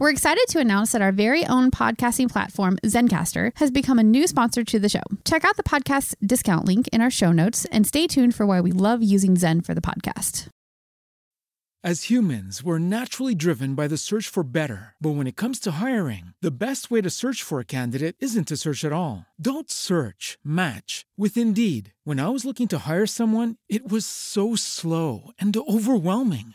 We're excited to announce that our very own podcasting platform, Zencastr, has become a new sponsor to the show. Check out the podcast discount link in our show notes and stay tuned for why we love using Zen for the podcast. As humans, we're naturally driven by the search for better. But when it comes to hiring, the best way to search for a candidate isn't to search at all. Don't search, match with Indeed. When I was looking to hire someone, it was so slow and overwhelming.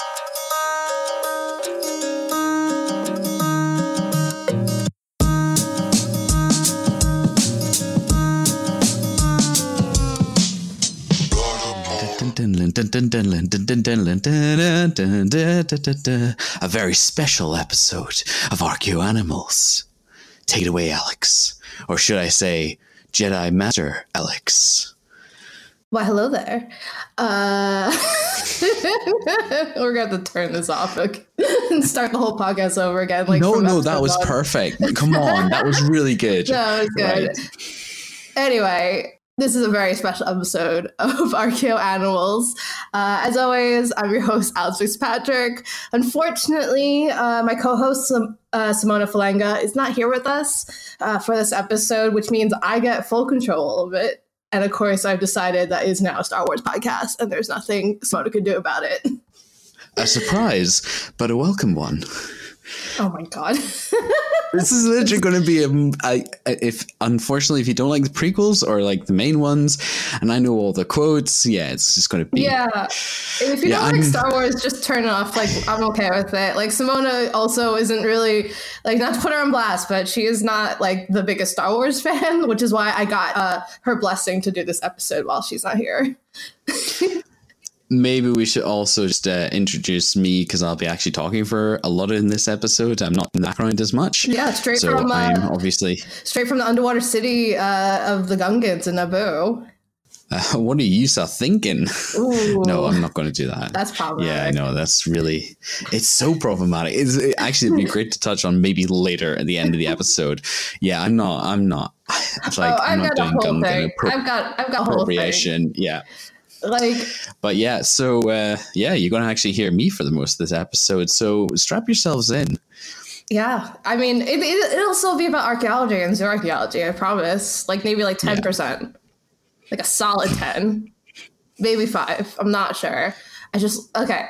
A very special episode of Archeo Animals. Take it away, Alex. Or should I say, Jedi Master Alex. Well, hello there. Uh, we're going to have to turn this off and start the whole podcast over again. Like no, no, that was on. perfect. Come on, that was really good. That was good. Right. Anyway, this is a very special episode of Archeo Animals. Uh, as always, I'm your host, Alex Fitzpatrick. Unfortunately, uh, my co host, uh, Simona Falanga, is not here with us uh, for this episode, which means I get full control of it. And of course, I've decided that is now a Star Wars podcast, and there's nothing Simona could do about it. A surprise, but a welcome one. Oh my god. this is literally going to be a, a, a, if unfortunately if you don't like the prequels or like the main ones and I know all the quotes yeah it's just going to be yeah. If you yeah, don't I'm, like Star Wars just turn it off. Like I'm okay with it. Like Simona also isn't really like not to put her on blast but she is not like the biggest Star Wars fan which is why I got uh, her blessing to do this episode while she's not here maybe we should also just uh, introduce me because I'll be actually talking for a lot in this episode. I'm not in the background as much. Yeah, straight so from uh, I'm obviously straight from the underwater city uh, of the Gungans in Naboo. Uh, what are you so thinking? no, I'm not going to do that. That's problematic. Yeah, I know. That's really, it's so problematic. It's it, actually, it'd be great to touch on maybe later at the end of the episode. Yeah, I'm not, I'm not, it's like, oh, I'm not doing Gungan appro- I've got, I've got appropriation. Yeah like but yeah so uh yeah you're gonna actually hear me for the most of this episode so strap yourselves in. Yeah i mean it, it, will still be about archaeology and zooarchaeology i promise. Like maybe like 10% yeah. like a solid 10 maybe 5 i'm not sure. I just okay.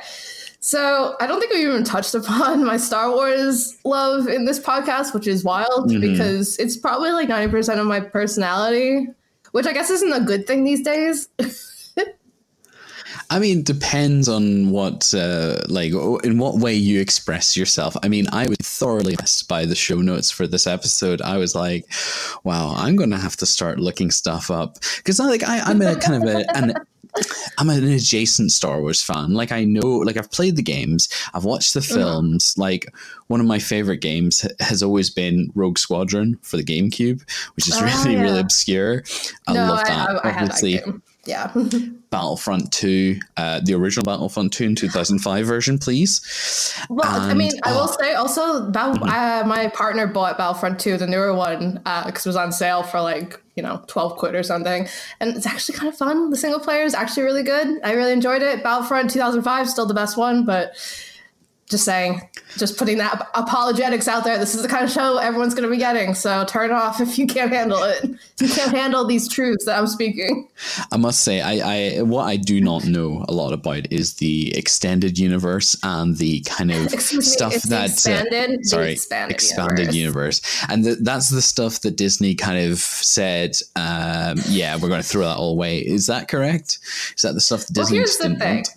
So I don't think we even touched upon my Star Wars love in this podcast, which is wild mm-hmm. because it's probably like 90% of my personality, which I guess isn't a good thing these days. I mean, depends on what, uh, like, in what way you express yourself. I mean, I was thoroughly impressed by the show notes for this episode. I was like, wow, I'm going to have to start looking stuff up because, like, I, I'm a kind of a, an I'm an adjacent Star Wars fan. Like I know, like I've played the games, I've watched the uh-huh. films. Like one of my favorite games has always been Rogue Squadron for the GameCube, which is really, yeah. really obscure. I no, love that. I, I, Obviously, that yeah. Battlefront 2, uh, the original Battlefront 2 in 2005 version, please. Well, and, I mean, I will say also, Battle, mm-hmm. uh, my partner bought Battlefront 2, the newer one, because uh, it was on sale for like, you know, 12 quid or something. And it's actually kind of fun. The single player is actually really good. I really enjoyed it. Battlefront 2005 still the best one, but just saying, just putting that apologetics out there. This is the kind of show everyone's going to be getting. So turn off if you can't handle it. You can't handle these truths that I'm speaking. I must say, I, I what I do not know a lot about is the extended universe and the kind of stuff that expanded, uh, sorry expanded, expanded universe. universe. and the, that's the stuff that Disney kind of said. Um, yeah, we're going to throw that all away. Is that correct? Is that the stuff that Disney well, here's the thing. Want?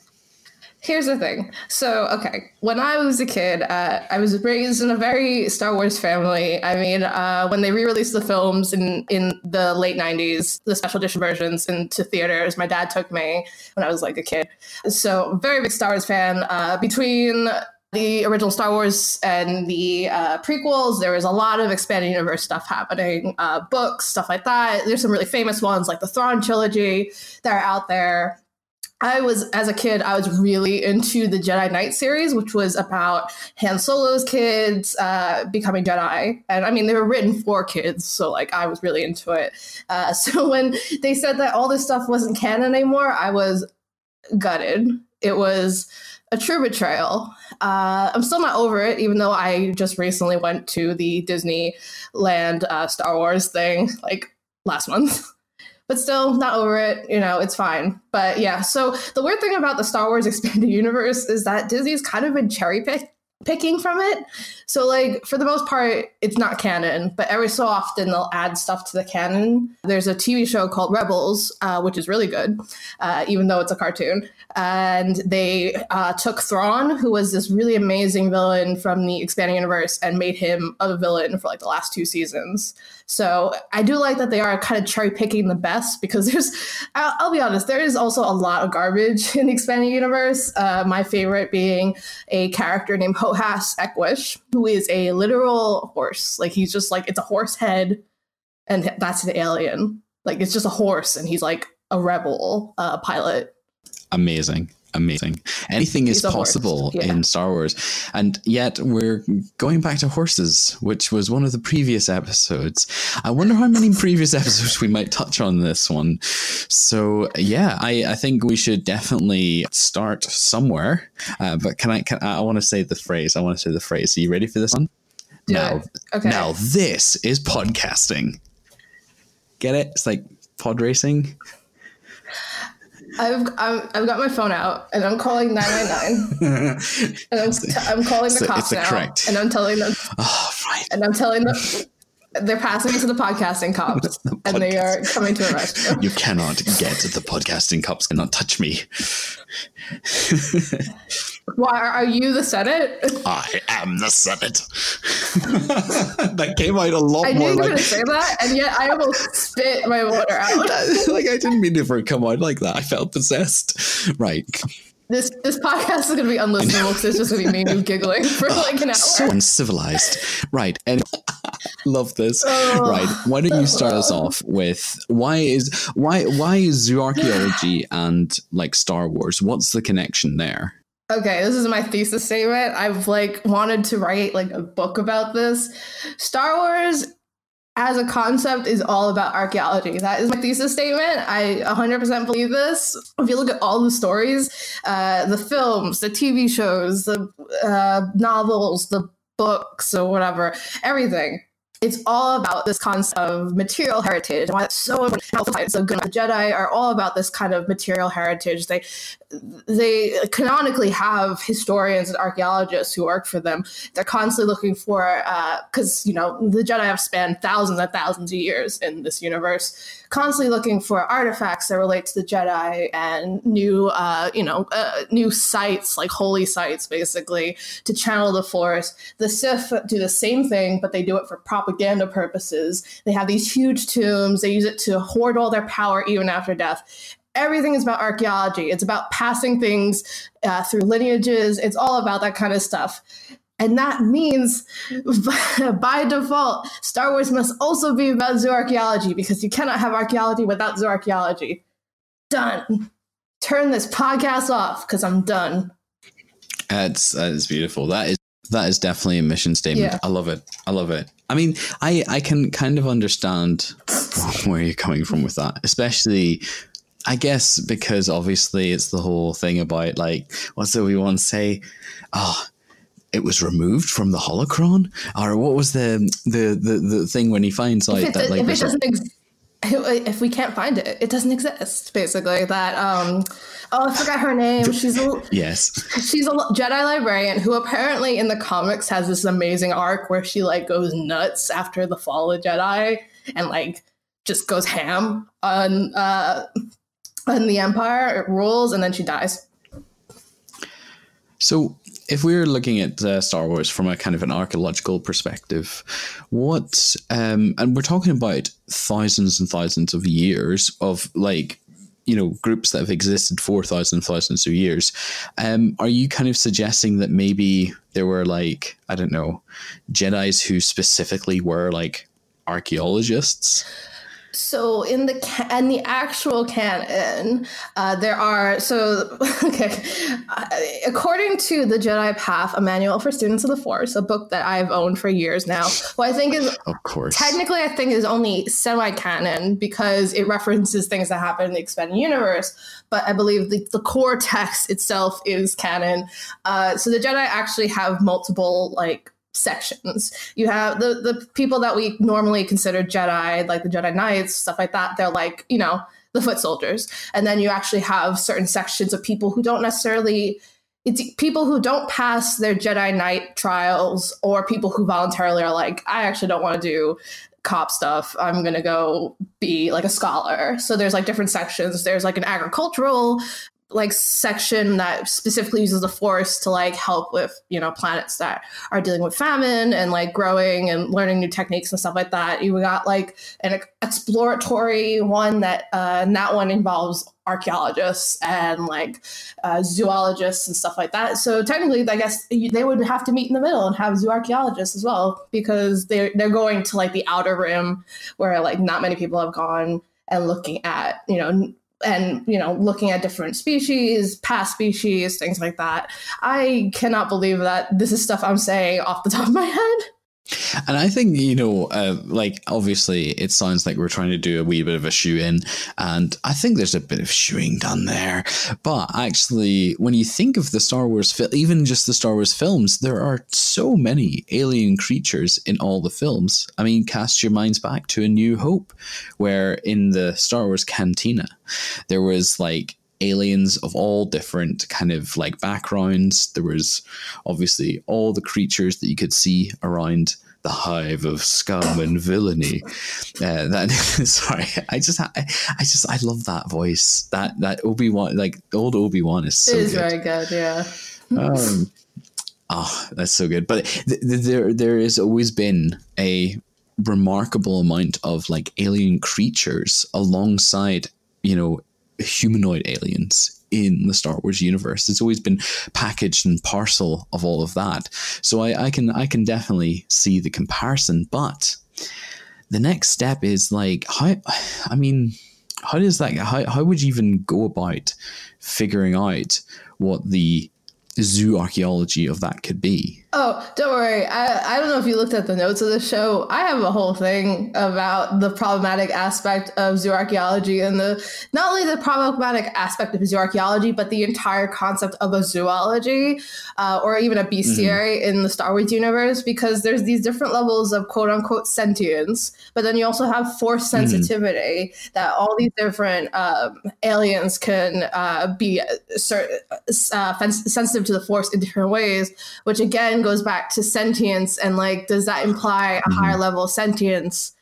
Here's the thing. So, okay, when I was a kid, uh, I was raised in a very Star Wars family. I mean, uh, when they re-released the films in in the late '90s, the special edition versions into theaters, my dad took me when I was like a kid. So, very big Star Wars fan. Uh, between the original Star Wars and the uh, prequels, there was a lot of expanded universe stuff happening, uh, books, stuff like that. There's some really famous ones like the Thrawn trilogy that are out there. I was, as a kid, I was really into the Jedi Knight series, which was about Han Solo's kids uh, becoming Jedi. And I mean, they were written for kids, so like I was really into it. Uh, so when they said that all this stuff wasn't canon anymore, I was gutted. It was a true betrayal. Uh, I'm still not over it, even though I just recently went to the Disneyland uh, Star Wars thing like last month. but still not over it. You know, it's fine. But yeah, so the weird thing about the Star Wars expanded universe is that Disney's kind of been cherry picked picking from it. So like for the most part, it's not canon, but every so often they'll add stuff to the canon. There's a TV show called Rebels, uh, which is really good, uh, even though it's a cartoon. And they uh, took Thrawn, who was this really amazing villain from the expanding universe, and made him a villain for like the last two seasons. So I do like that they are kind of cherry picking the best because there's, I'll, I'll, be honest, there is also a lot of garbage in the expanding universe. Uh, my favorite being a character named Hohass Ekwesh, who is a literal horse. Like he's just like, it's a horse head and that's an alien. Like it's just a horse and he's like a rebel uh, pilot. Amazing amazing. Anything is possible yeah. in Star Wars. And yet we're going back to horses, which was one of the previous episodes. I wonder how many previous episodes we might touch on this one. So yeah, I, I think we should definitely start somewhere. Uh, but can I, can, I want to say the phrase. I want to say the phrase. Are you ready for this one? Do now. Okay. now this is podcasting. Get it? It's like pod racing. I've i have got my phone out and I'm calling 999 and I'm, t- I'm calling the so cops now correct. and I'm telling them oh, right. and I'm telling them they're passing me to the podcasting cops the and they are coming to arrest you. You cannot get the podcasting cops cannot touch me. Why are you the Senate? I am the Senate. that came out a lot I more. I knew you were going to say that, and yet I almost spit my water out. like I didn't mean for it to come out like that. I felt possessed. Right. This this podcast is going to be unlistenable because it's just going to be me giggling for oh, like an hour. So uncivilized. Right. And love this. Oh. Right. Why don't you start us off with why is why why is zooarchaeology and like Star Wars? What's the connection there? Okay, this is my thesis statement. I've like wanted to write like a book about this. Star Wars as a concept is all about archaeology. That is my thesis statement. I 100% believe this. If you look at all the stories, uh, the films, the TV shows, the uh, novels, the books, or whatever, everything it's all about this concept of material heritage and why it's so important. So good. The Jedi are all about this kind of material heritage. They they canonically have historians and archaeologists who work for them. They're constantly looking for because uh, you know the Jedi have spanned thousands and thousands of years in this universe, constantly looking for artifacts that relate to the Jedi and new uh, you know uh, new sites like holy sites basically to channel the Force. The Sith do the same thing, but they do it for propaganda purposes. They have these huge tombs. They use it to hoard all their power even after death everything is about archaeology. It's about passing things uh, through lineages. It's all about that kind of stuff. And that means, by default, Star Wars must also be about zooarchaeology because you cannot have archaeology without zooarchaeology. Done. Turn this podcast off because I'm done. That's that is beautiful. That is that is definitely a mission statement. Yeah. I love it. I love it. I mean, I I can kind of understand where you're coming from with that, especially I guess because obviously it's the whole thing about like what's it we want to say? Oh, it was removed from the holocron, or what was the the the, the thing when he finds out that like if it doesn't ex- if we can't find it, it doesn't exist. Basically, that um, oh, I forgot her name. She's a yes, she's a Jedi librarian who apparently in the comics has this amazing arc where she like goes nuts after the fall of Jedi and like just goes ham on uh and the Empire rules, and then she dies. So, if we're looking at uh, Star Wars from a kind of an archaeological perspective, what, um, and we're talking about thousands and thousands of years of like, you know, groups that have existed for thousands and thousands of years. Um, are you kind of suggesting that maybe there were like, I don't know, Jedi's who specifically were like archaeologists? So in the ca- in the actual canon, uh, there are so okay. Uh, according to the Jedi Path, a manual for students of the Force, a book that I've owned for years now. What I think is Of course. technically, I think is only semi-canon because it references things that happen in the expanded universe. But I believe the, the core text itself is canon. Uh, so the Jedi actually have multiple like sections. You have the the people that we normally consider Jedi, like the Jedi Knights, stuff like that. They're like you know the foot soldiers, and then you actually have certain sections of people who don't necessarily. It's people who don't pass their Jedi Knight trials, or people who voluntarily are like, I actually don't want to do cop stuff. I'm gonna go be like a scholar. So there's like different sections. There's like an agricultural like section that specifically uses the force to like help with you know planets that are dealing with famine and like growing and learning new techniques and stuff like that. You got like an exploratory one that uh, and that one involves archaeologists and like uh, zoologists and stuff like that. So technically i guess they would have to meet in the middle and have zooarchaeologists as well because they're, they're going to like the outer rim where like not many people have gone and looking at you know and you know looking at different species past species things like that. I cannot believe that this is stuff i'm saying off the top of my head And I think, you know, uh, like obviously it sounds like we're trying to do a wee bit of a shoe in, and I think there's a bit of shoeing done there. But actually, when you think of the Star Wars, even just the Star Wars films, there are so many alien creatures in all the films. I mean, cast your minds back to A New Hope, where in the Star Wars cantina, there was like aliens of all different kind of like backgrounds. There was obviously all the creatures that you could see around the hive of scum and villainy. Uh, that sorry, I just I, I just I love that voice. That that Obi Wan like old Obi Wan is so it is good. very good yeah Um, oh, that's so good. But th- th- there there has always been a remarkable amount of like alien creatures alongside you know humanoid aliens in the Star Wars universe. It's always been packaged and parcel of all of that. So I, I can I can definitely see the comparison. But the next step is like how I mean how does that how, how would you even go about figuring out what the zoo archaeology of that could be? Oh, don't worry. I, I don't know if you looked at the notes of the show. I have a whole thing about the problematic aspect of zooarchaeology and the not only the problematic aspect of zooarchaeology, but the entire concept of a zoology uh, or even a bestiary in the Star Wars universe, because there's these different levels of quote unquote sentience, but then you also have force sensitivity that all these different um, aliens can uh, be uh, uh, sensitive to the force in different ways, which again goes back to sentience and like, does that imply a higher level of sentience?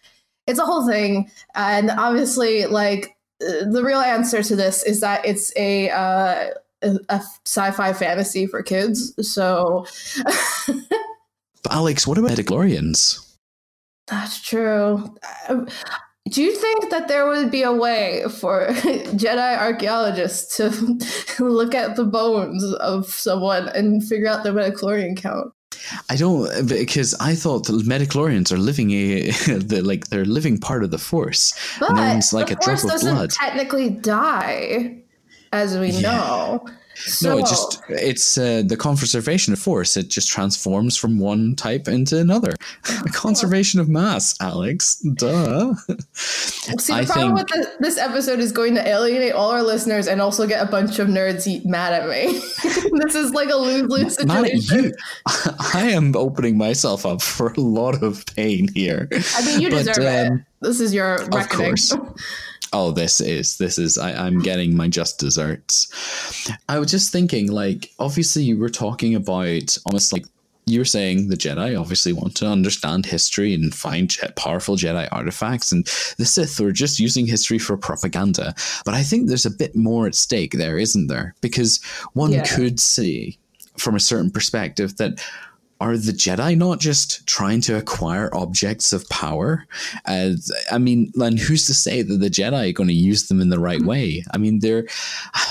It's a whole thing, and obviously, like the real answer to this is that it's a uh, a, sci-fi fantasy for kids. So Alex, what about midichlorians? that's true. Do you think that there would be a way for Jedi archaeologists to look at the bones of someone and figure out their midichlorian count? I don't because I thought the midichlorians are living a the, like they're living part of the force. But and it's like the a drop force of doesn't blood. technically die, as we Yeah. know. So, no, it just it's uh, the conservation of force. It just transforms from one type into another. conservation of mass, Alex. Duh. see the I problem think- with this, this episode is going to alienate all our listeners and also get a bunch of nerds mad at me. this is like a lose lose situation. Not at situation. you. I am opening myself up for a lot of pain here. I mean, you But, deserve it. um, This is your reckoning. course. Oh, this is this is I, I'm getting my just desserts. I was just thinking, like, obviously you were talking about almost like you were saying the Jedi obviously want to understand history and find je- powerful Jedi artifacts, and the Sith were just using history for propaganda. But I think there's a bit more at stake there, isn't there? Because one Yeah. could see from a certain perspective that are the Jedi not just trying to acquire objects of power? Uh, I mean, and who's to say that the Jedi are going to use them in the right way? I mean, they're.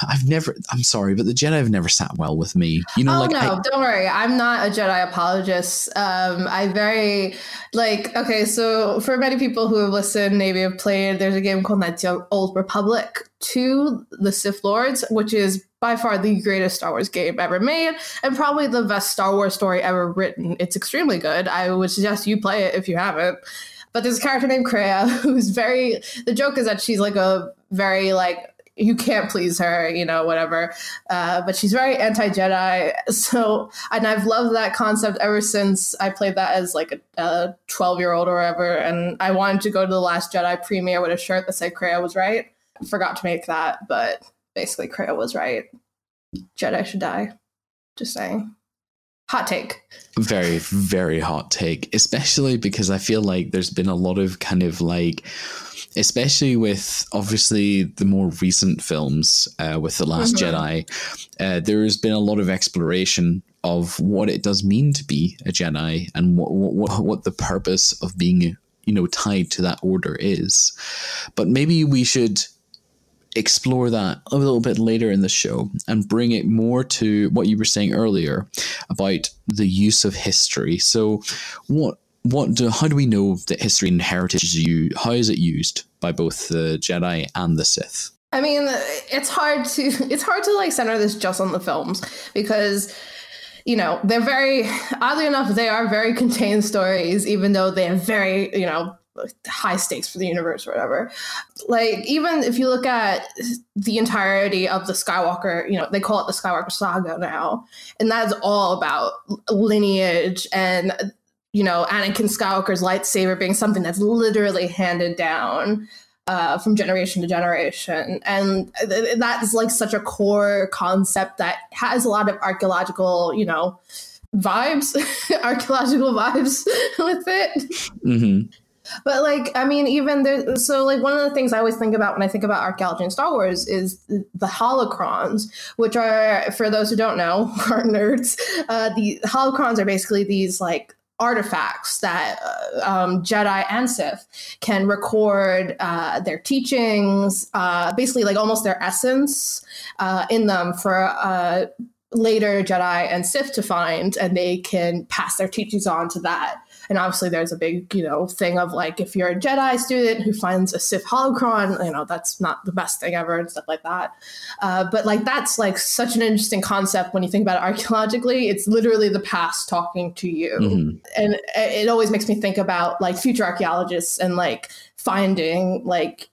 I've never. I'm sorry, but the Jedi have never sat well with me. You know, oh like no, I, don't worry. I'm not a Jedi apologist. Um, I very like. Okay, so for many people who have listened, maybe have played. There's a game called Knights of Old Republic to the Sith Lords, which is by far the greatest Star Wars game ever made, and probably the best Star Wars story ever written. It's extremely good. I would suggest you play it if you haven't. But there's a character named Kreia who's very. The joke is that she's like a very like you can't please her, you know, whatever. Uh, but she's very anti Jedi. So, and I've loved that concept ever since I played that as like a 12 year old or whatever. And I wanted to go to the Last Jedi premiere with a shirt that said Kreia was right. Forgot to make that, but basically Kreia was right. Jedi should die. Just saying. Hot take. very, very hot take, especially because I feel like there's been a lot of kind of like, especially with obviously the more recent films uh, with The Last Mhm. Jedi, uh, there has been a lot of exploration of what it does mean to be a Jedi and what, what, what the purpose of being, you know, tied to that order is. But maybe we should explore that a little bit later in the show and bring it more to what you were saying earlier about the use of history. So, what what do how do we know that history and heritage is you how is it used by both the Jedi and the Sith? I mean, it's hard to it's hard to like center this just on the films because you know they're very oddly enough they are very contained stories even though they're very you know high stakes for the universe or whatever like even if you look at the entirety of the skywalker you know they call it the skywalker saga now and that's all about lineage and you know anakin skywalker's lightsaber being something that's literally handed down uh, from generation to generation. And th- that is like such a core concept that has a lot of archaeological, you know, vibes, archaeological vibes with it. hmm But like, I mean, even there, so like one of the things I always think about when I think about archaeology and Star Wars is the holocrons, which are, for those who don't know, are nerds. Uh, the holocrons are basically these like artifacts that uh, um, Jedi and Sith can record uh, their teachings, uh, basically like almost their essence uh, in them for uh, later Jedi and Sith to find, and they can pass their teachings on to that. And obviously, there's a big, you know, thing of like if you're a Jedi student who finds a Sith holocron, you know, that's not the best thing ever and stuff like that. Uh, but like that's like such an interesting concept when you think about it archaeologically. It's literally the past talking to you, Mhm. and it always makes me think about like future archaeologists and like finding like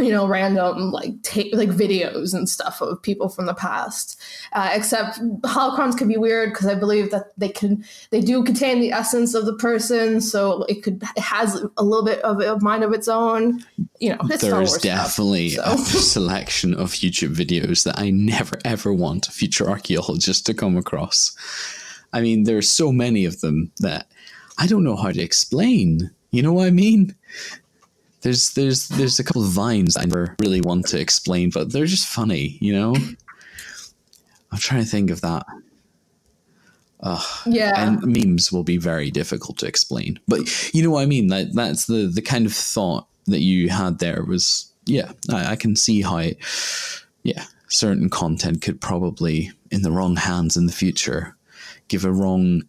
you know random like take like videos and stuff of people from the past uh, except holocrons can be weird because i believe that they can they do contain the essence of the person so it could it has a little bit of a mind of its own you know it's There's definitely stuff, a selection of YouTube videos that I never ever want a future archaeologist to come across. I mean, there's so many of them that I don't know how to explain. You know what I mean? There's there's there's a couple of vines I never really want to explain, but they're just funny, you know? I'm trying to think of that. yeah and memes will be very difficult to explain. But you know what I mean? That that's the the kind of thought that you had there was yeah. I, I can see how it, yeah certain content could probably in the wrong hands in the future give a wrong.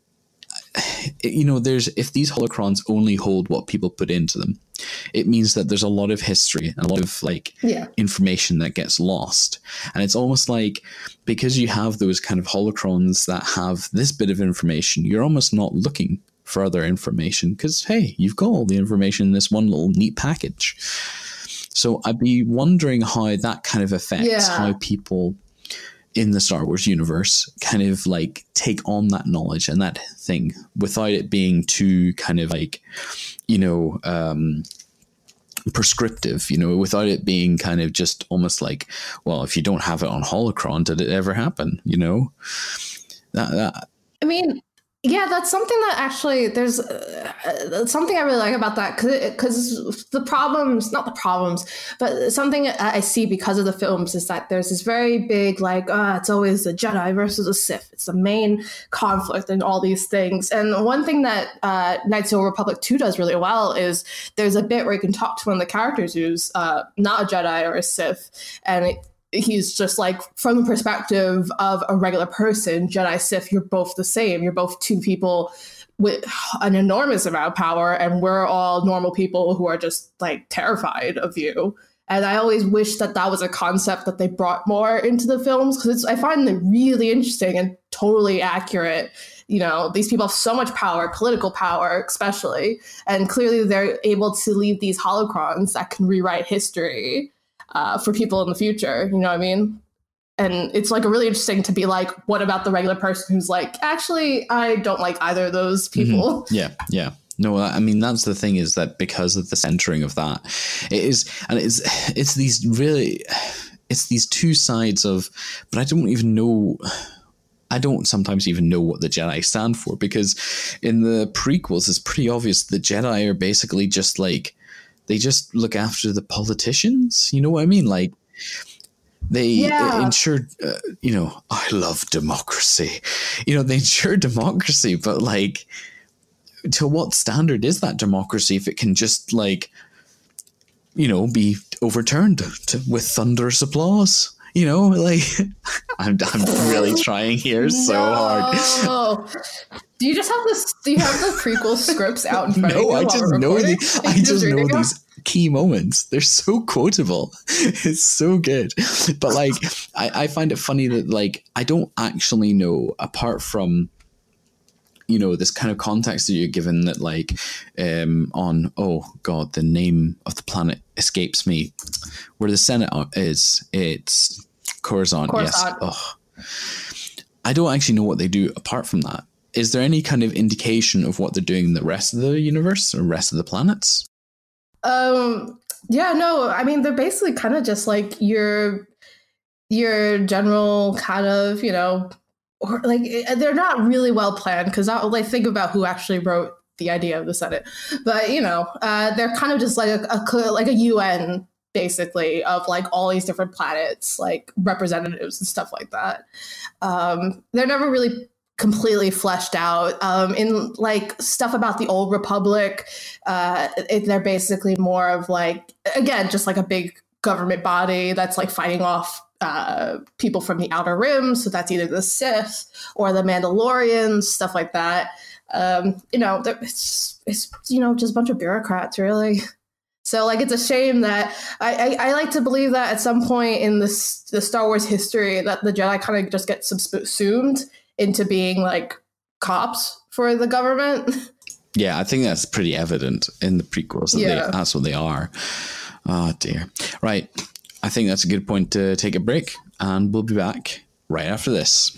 You know, there's if these holocrons only hold what people put into them, it means that there's a lot of history and a lot of like yeah information that gets lost. And it's almost like because you have those kind of holocrons that have this bit of information, you're almost not looking for other information because, hey, you've got all the information in this one little neat package. So I'd be wondering how that kind of affects Yeah. how people in the Star Wars universe kind of like take on that knowledge and that thing without it being too kind of like, you know, um, prescriptive, you know, without it being kind of just almost like, well, if you don't have it on holocron, did it ever happen? You know, that, that I mean, Yeah, that's something that actually there's uh, something I really like about that because the problems, not the problems, but something I see because of the films is that there's this very big like, uh, it's always the Jedi versus the Sith. It's the main conflict and all these things. And one thing that uh, Knights of the Republic 2 does really well is there's a bit where you can talk to one of the characters who's uh, not a Jedi or a Sith, and it, he's just like from the perspective of a regular person jedi sith you're both the same. You're both two people with an enormous amount of power and we're all normal people who are just like terrified of you. And i always wish that that was a concept that they brought more into the films because i find it really interesting and totally accurate. You know these people have so much power political power especially and clearly they're able to leave these holocrons that can rewrite history uh, for people in the future. You know what I mean? And it's like a really interesting to be like, what about the regular person who's like, actually, I don't like either of those mm-hmm. people. Mm-hmm. Yeah, yeah. No, I mean that's the thing is that because of the centering of that, it is, and it's it's these really, it's these two sides of, but I don't even know. I don't sometimes even know what the Jedi stand for because in the prequels, it's pretty obvious the Jedi are basically just like they just look after the politicians. You know what I mean? Like they yeah. ensure, uh, you know, I love democracy. You know, they ensure democracy, but like, to what standard is that democracy if it can just like, you know, be overturned to, with thunderous applause? You know, like I'm, I'm really trying here so no. hard. Do you just have this? Do you have the prequel scripts out in front no, of you? No, I just know the, I just know these key moments. They're so quotable. It's so good. But like, I, I find it funny that like I don't actually know apart from you know this kind of context that you're given that like um on oh god the name of the planet escapes me where the senate is it's Coruscant, Coruscant. yes oh I don't actually know what they do apart from that is there any kind of indication of what they're doing in the rest of the universe or rest of the planets? Um. Yeah. No. I mean, they're basically kind of just like your your general kind of you know, or like eh, they're not really well planned because I like think about who actually wrote the idea of the Senate, but you know, uh, they're kind of just like a, a like a UN basically of like all these different planets like representatives and stuff like that um, they're never really completely fleshed out. Um, in like stuff about the old republic, uh, it, they're basically more of like again just like a big government body that's like fighting off uh, people from the outer rim. So that's either the Sith or the Mandalorians, stuff like that. Um, you know, it's it's you know just a bunch of bureaucrats, really. So like it's a shame that I, I, I like to believe that at some point in this the Star Wars history that the Jedi kind of just get subsumed into being like cops for the government. Yeah, I think that's pretty evident in the prequels that yeah. they, that's what they are. Oh dear. Right. I think that's a good point to take a break, and we'll be back right after this.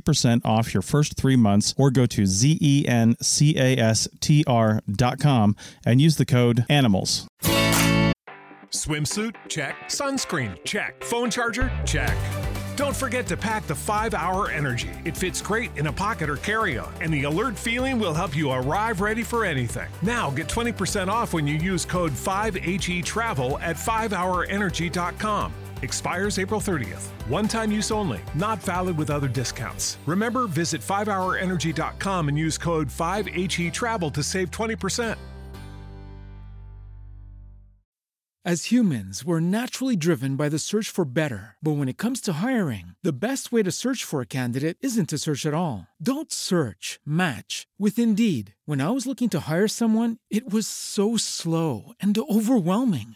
off your first three months or go to zencastr.com and use the code ANIMALS. Swimsuit? Check. Sunscreen? Check. Phone charger? Check. Don't forget to pack the 5 Hour Energy. It fits great in a pocket or carry on, and the alert feeling will help you arrive ready for anything. Now get 20% off when you use code 5HE Travel at 5hourenergy.com. Expires April 30th. One time use only, not valid with other discounts. Remember, visit 5hourenergy.com and use code 5HE Travel to save 20%. As humans, we're naturally driven by the search for better. But when it comes to hiring, the best way to search for a candidate isn't to search at all. Don't search, match with Indeed. When I was looking to hire someone, it was so slow and overwhelming.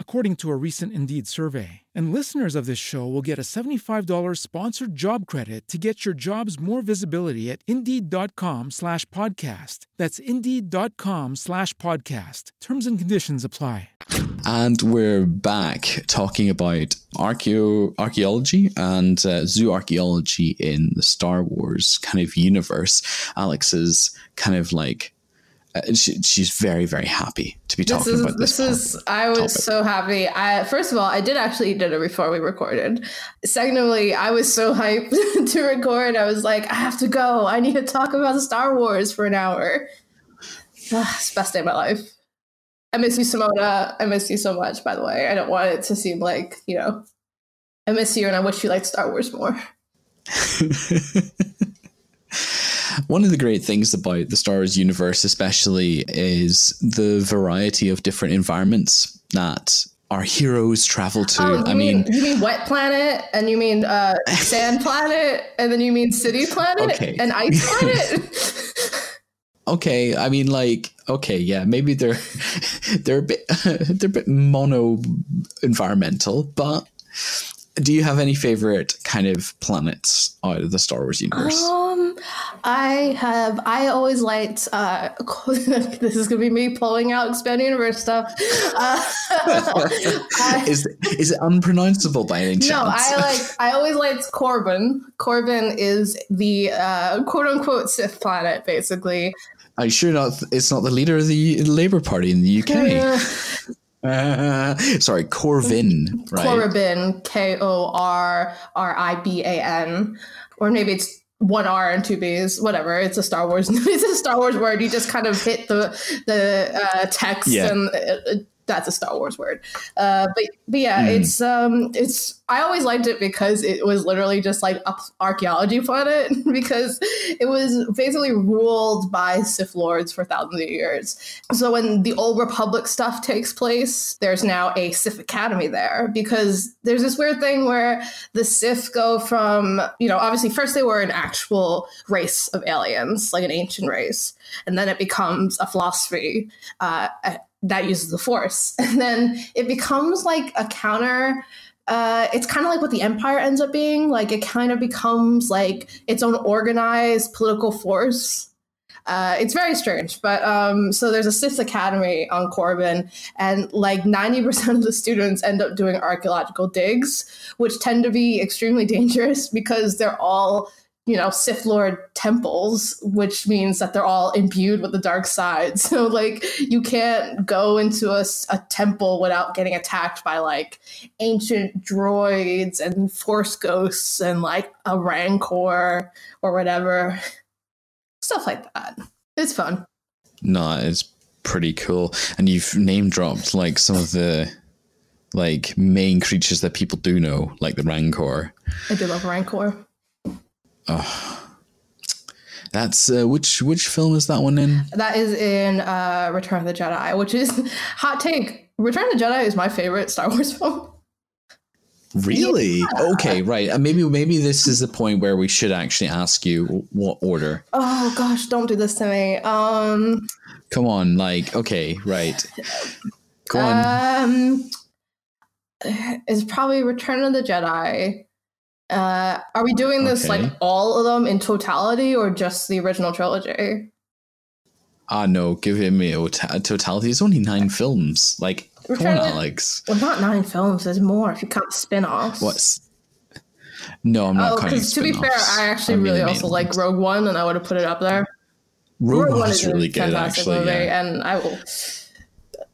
according to a recent Indeed survey. And listeners of this show will get a $75 sponsored job credit to get your jobs more visibility at Indeed.com slash podcast. That's Indeed.com slash podcast. Terms and conditions apply. And we're back talking about archeo- archaeology and uh, zoo archaeology in the Star Wars kind of universe. Alex is kind of like uh, she, she's very very happy to be talking this is, about this. This is I was topic. so happy. I first of all, I did actually eat dinner before we recorded. Secondly, I was so hyped to record. I was like, I have to go. I need to talk about Star Wars for an hour. it's the best day of my life. I miss you, Simona. I miss you so much. By the way, I don't want it to seem like you know. I miss you, and I wish you liked Star Wars more. One of the great things about the Star Wars universe, especially, is the variety of different environments that our heroes travel to. Oh, I mean, mean, you mean wet planet, and you mean uh, sand planet, and then you mean city planet okay. and ice planet. okay, I mean, like, okay, yeah, maybe they're they're a bit they're a bit mono environmental, but do you have any favorite kind of planets out of the Star Wars universe? Um, I have. I always liked. Uh, this is gonna be me pulling out expanded universe stuff. Uh, I, is is it unpronounceable by any chance? No, I like. I always liked Corbin. Corbin is the uh, quote unquote Sith planet, basically. Are you sure not? It's not the leader of the Labour Party in the UK. Uh, sorry, Corvin, right? Korriban, K O R R I B A N, or maybe it's one R and two B's, whatever. It's a Star Wars. it's a Star Wars word. You just kind of hit the the uh, text Yeah. and it, that's a Star Wars word. Uh, but but yeah, it's um it's I always liked it because it was literally just like a archaeology planet because it was basically ruled by Sith lords for thousands of years. So when the old Republic stuff takes place, there's now a Sith Academy there because there's this weird thing where the Sith go from, you know, obviously first they were an actual race of aliens, like an ancient race, and then it becomes a philosophy uh, that uses the Force, and then it becomes like a counter uh, it's kind of like what the empire ends up being. Like it kind of becomes like its own organized political force. Uh, it's very strange, but um, so there's a Sith Academy on corbin and like 90% of the students end up doing archaeological digs, which tend to be extremely dangerous because they're all you know, Sith Lord temples, which means that they're all imbued with the dark side. So, like, you can't go into a, a, temple without getting attacked by like ancient droids and force ghosts and like a rancor or whatever. Stuff like that. It's fun. No, it's pretty cool. And you've name dropped like some of the like main creatures that people do know, like the Rancor. I do love Rancor. Oh, that's uh, which which film is that one in? That is in uh, Return of the Jedi, which is hot take. Return of the Jedi is my favorite Star Wars film. Really? Yeah. Okay, right. Uh, maybe maybe this is the point where we should actually ask you what order. Oh gosh, don't do this to me. Um, Come on, like okay, right. Go on. Um, it's probably Return of the Jedi. Uh, are we doing this Okay. like all of them in totality or just the original trilogy? Ah, no, give him a ota- totality. It's only nine films. Like, We're come on, to- Alex. Well, not nine films. There's more if you count spin-offs. What's? No, I'm not Oh, counting. to be fair. I actually mean really also like. Rogue One, and I would have put it up there. Rogue One is is really good, fantastic actually. movie, Yeah. and I will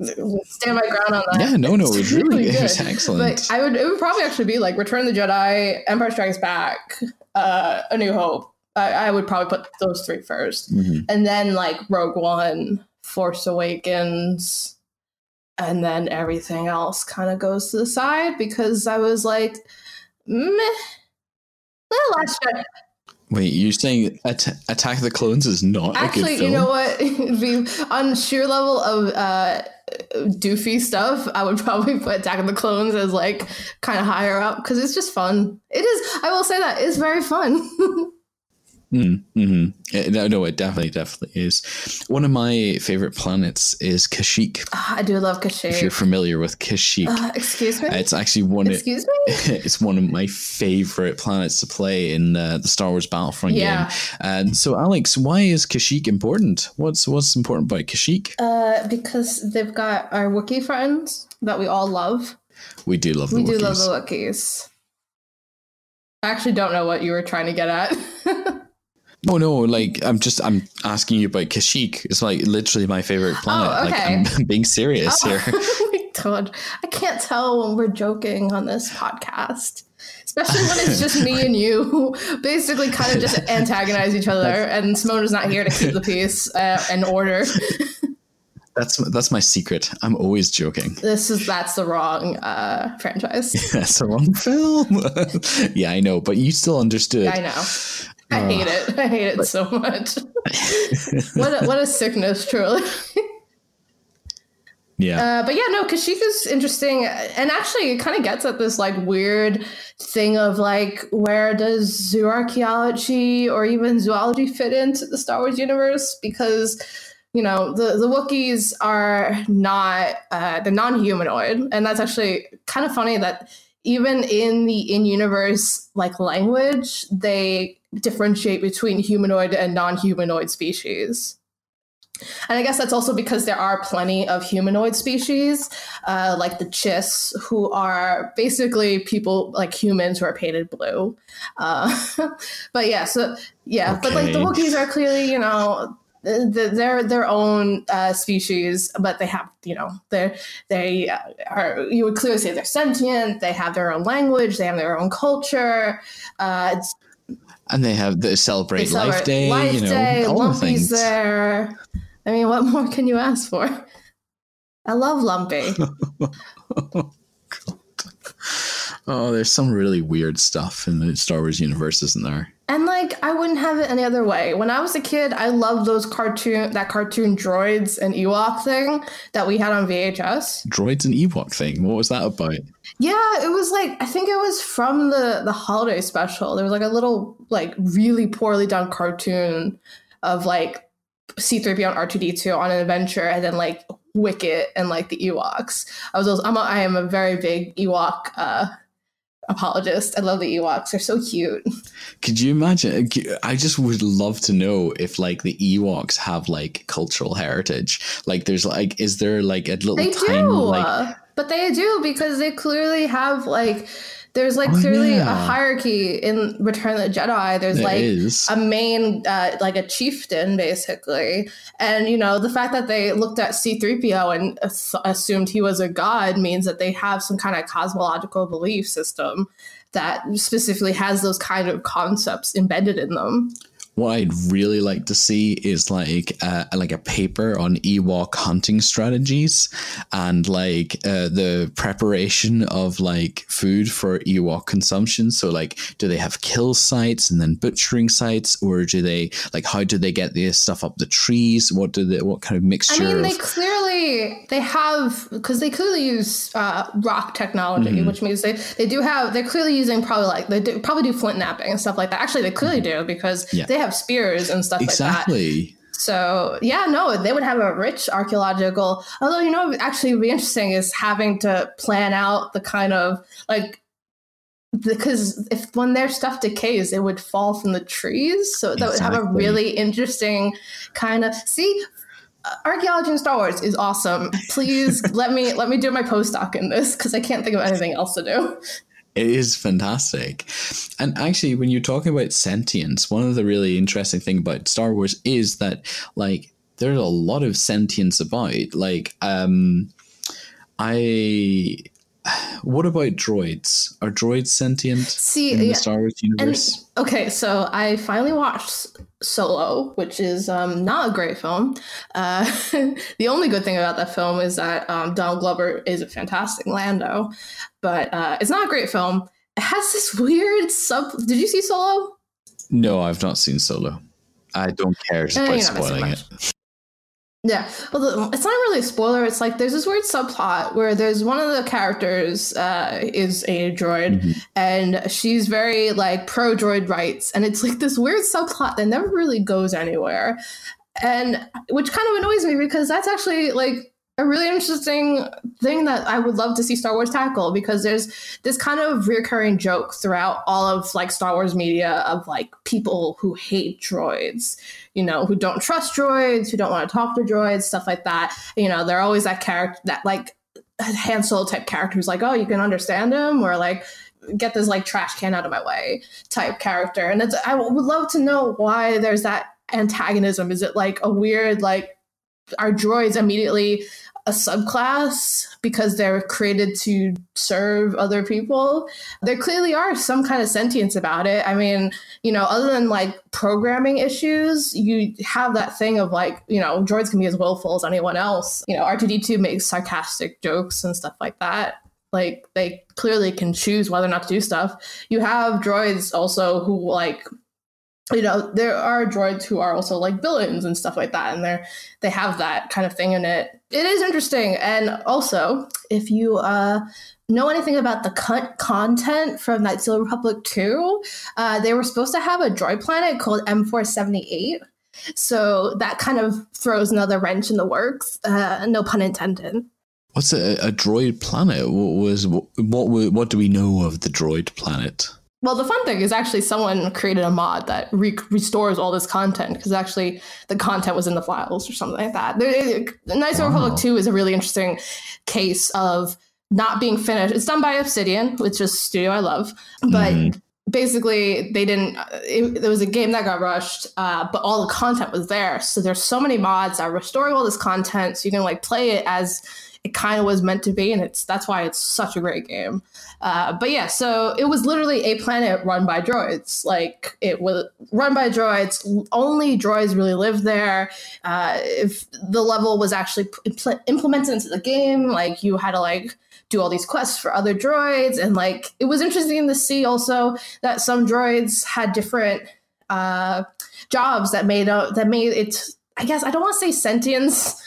stand my ground on that. Yeah, no, no, It's it's really good. It's excellent. But I would, it would probably actually be like Return of the Jedi, Empire Strikes Back, uh, A New Hope. I, I would probably put those three first. Mhm. and then like Rogue One, Force Awakens, and then everything else kind of goes to the side because I was like, meh. The last Jedi. Wait, you're saying At- Attack of the Clones is not Actually, you know what? On sheer level of uh, doofy stuff, I would probably put Attack of the Clones as like kind of higher up because it's just fun. It is. I will say that it's very fun. Mm-hmm. No, no, it definitely, definitely is. One of my favorite planets is Kashyyyk. Ah, I do love Kashyyyk. If you're familiar with Kashyyyk, Uh, excuse me. it's actually one. Of, excuse me. it's one of my favorite planets to play in uh, the Star Wars Battlefront Yeah. game. And so, Alex, why is Kashyyyk important? What's what's important about Kashyyyk? Uh, because they've got our Wookiee friends that we all love. we do love the We do Wookiees. love the Wookiees. I actually don't know what you were trying to get at. No, no, like I'm just I'm asking you about Kashyyyk. It's like literally my favorite planet. Oh, okay. Like I'm being serious here. oh my god. I can't tell when we're joking on this podcast. Especially when it's just me and you who basically kind of just antagonize each other and Simona's not here to keep the peace uh, and order. That's that's my secret. I'm always joking. This is that's the wrong uh, franchise. That's the wrong film. yeah, I know, but you still understood. I know. I hate it. I hate it so much. what a, what a sickness, truly. Yeah. Uh, but yeah, no, Kashyyyk is interesting, and actually, it kind of gets at this like weird thing of like where does zooarchaeology or even zoology fit into the Star Wars universe? Because you know the the Wookiees are not uh, they're non-humanoid, and that's actually kind of funny that even in the in-universe like language, they differentiate between humanoid and non-humanoid species. And I guess that's also because there are plenty of humanoid species, uh, like the Chiss, who are basically people like humans who are painted blue. Uh, but yeah, so yeah, but like the Okay. Wookiees are clearly, you know, th- th- they're their own uh, species, but they have, you know, they they uh, are. You would clearly say they're sentient. They have their own language. They have their own culture. Uh, it's and they have the celebrate, they celebrate Life Day, Life you know, Day, all the things. there. I mean, what more can you ask for? I love Lumpy. Oh, there's some really weird stuff in the Star Wars universe, isn't there? And like I wouldn't have it any other way. When I was a kid, I loved those cartoon that cartoon droids and Ewok thing that we had on VHS. Droids and Ewok thing. What was that about? Yeah, it was like I think it was from the the holiday special. There was like a little like really poorly done cartoon of like C3PO and R2D2 on an adventure and then like Wicket and like the Ewoks. I was I'm a, I am a very big Ewok uh apologist. I love the Ewoks. They're so cute. Could you imagine? I just would love to know if like the Ewoks have like cultural heritage. Like, there's like, is there like a little They tiny do. like but they do because they clearly have like there's like Oh, clearly a hierarchy in Return of the Jedi. There's There like is. a main uh, like a chieftain basically and you know the fact that they looked at c3po and ass- assumed he was a god means that they have some kind of cosmological belief system that specifically has those kind of concepts embedded in them What I'd really like to see is like uh, like a paper on Ewok hunting strategies and like uh, the preparation of like food for Ewok consumption. So like, do they have kill sites and then butchering sites, or do they like how do they get this stuff up the trees? What do they? What kind of mixture? I mean, of? they clearly they have because they clearly use uh, rock technology, Mm-hmm. which means they they do have they're clearly using probably like they do, probably do flint knapping and stuff like that. Actually, they clearly do because Mm-hmm. Yeah. they have spears and stuff like that. exactly. So yeah, no, they would have a rich archaeological. Although you know, would actually be interesting is having to plan out the kind of like because if when their stuff decays, it would fall from the trees. So that would have a really interesting kind of see. uh, Archaeology in Star Wars is awesome. Please let me let me do my postdoc in this because I can't think of anything else to do. It is fantastic. And actually, when you're talking about sentience, one of the really interesting thing about Star Wars is that like there's a lot of sentience about. Like, um I what about droids? Are droids sentient See, in the yeah, Star Wars universe? And, okay, so I finally watched Solo, which is um, not a great film. Uh, the only good thing about that film is that um, Donald Glover is a fantastic Lando, but uh, it's not a great film. It has this weird sub. Did you see Solo? no, I've not seen Solo. I don't care you're not missing spoiling it. Yeah, well, it's not really a spoiler. It's like there's this weird subplot where there's one of the characters uh, is a droid, and she's very like pro droid rights, and it's like this weird subplot that never really goes anywhere, and which kind of annoys me because that's actually like a really interesting thing that I would love to see Star Wars tackle because there's this kind of recurring joke throughout all of like Star Wars media of like people who hate droids, you know, who don't trust droids, who don't want to talk to droids, stuff like that. You know, they're always that character that like Han Solo type character who's like, oh, you can understand him, or like get this like trash can out of my way type character. And it's I would love to know why there's that antagonism. Is it like a weird like are droids immediately a subclass because they're created to serve other people. There clearly are some kind of sentience about it. I mean, you know, other than like programming issues, you have that thing of like, you know, droids can be as willful as anyone else. You know, R2D2 makes sarcastic jokes and stuff like that. Like they clearly can choose whether or not to do stuff. You have droids also who like you know there are droids who are also like villains and stuff like that and they're they have that kind of thing in it it is interesting and also if you uh know anything about the cut content from Knights of the Republic 2 uh they were supposed to have a droid planet called M4-78 so that kind of throws another wrench in the works uh no pun intended What's a, a droid planet? What was what? wa- What do we know of the droid planet? Well, the fun thing is actually someone created a mod that re- restores all this content because actually the content was in the files or something like that. There, it, Knights of the Republic 2 is a really interesting case of not being finished. It's done by Obsidian, which is a studio I love, but basically they didn't. It, there was a game that got rushed, uh, but all the content was there. So there's so many mods that are restoring all this content, so you can like play it as it kind of was meant to be, and it's that's why it's such a great game. Uh, but yeah, so it was literally a planet run by droids. Like it was run by droids. Only droids really lived there. Uh, if the level was actually impl- implemented into the game, like you had to like do all these quests for other droids, and like it was interesting to see also that some droids had different uh, jobs that made uh, that made it. I guess I don't want to say sentience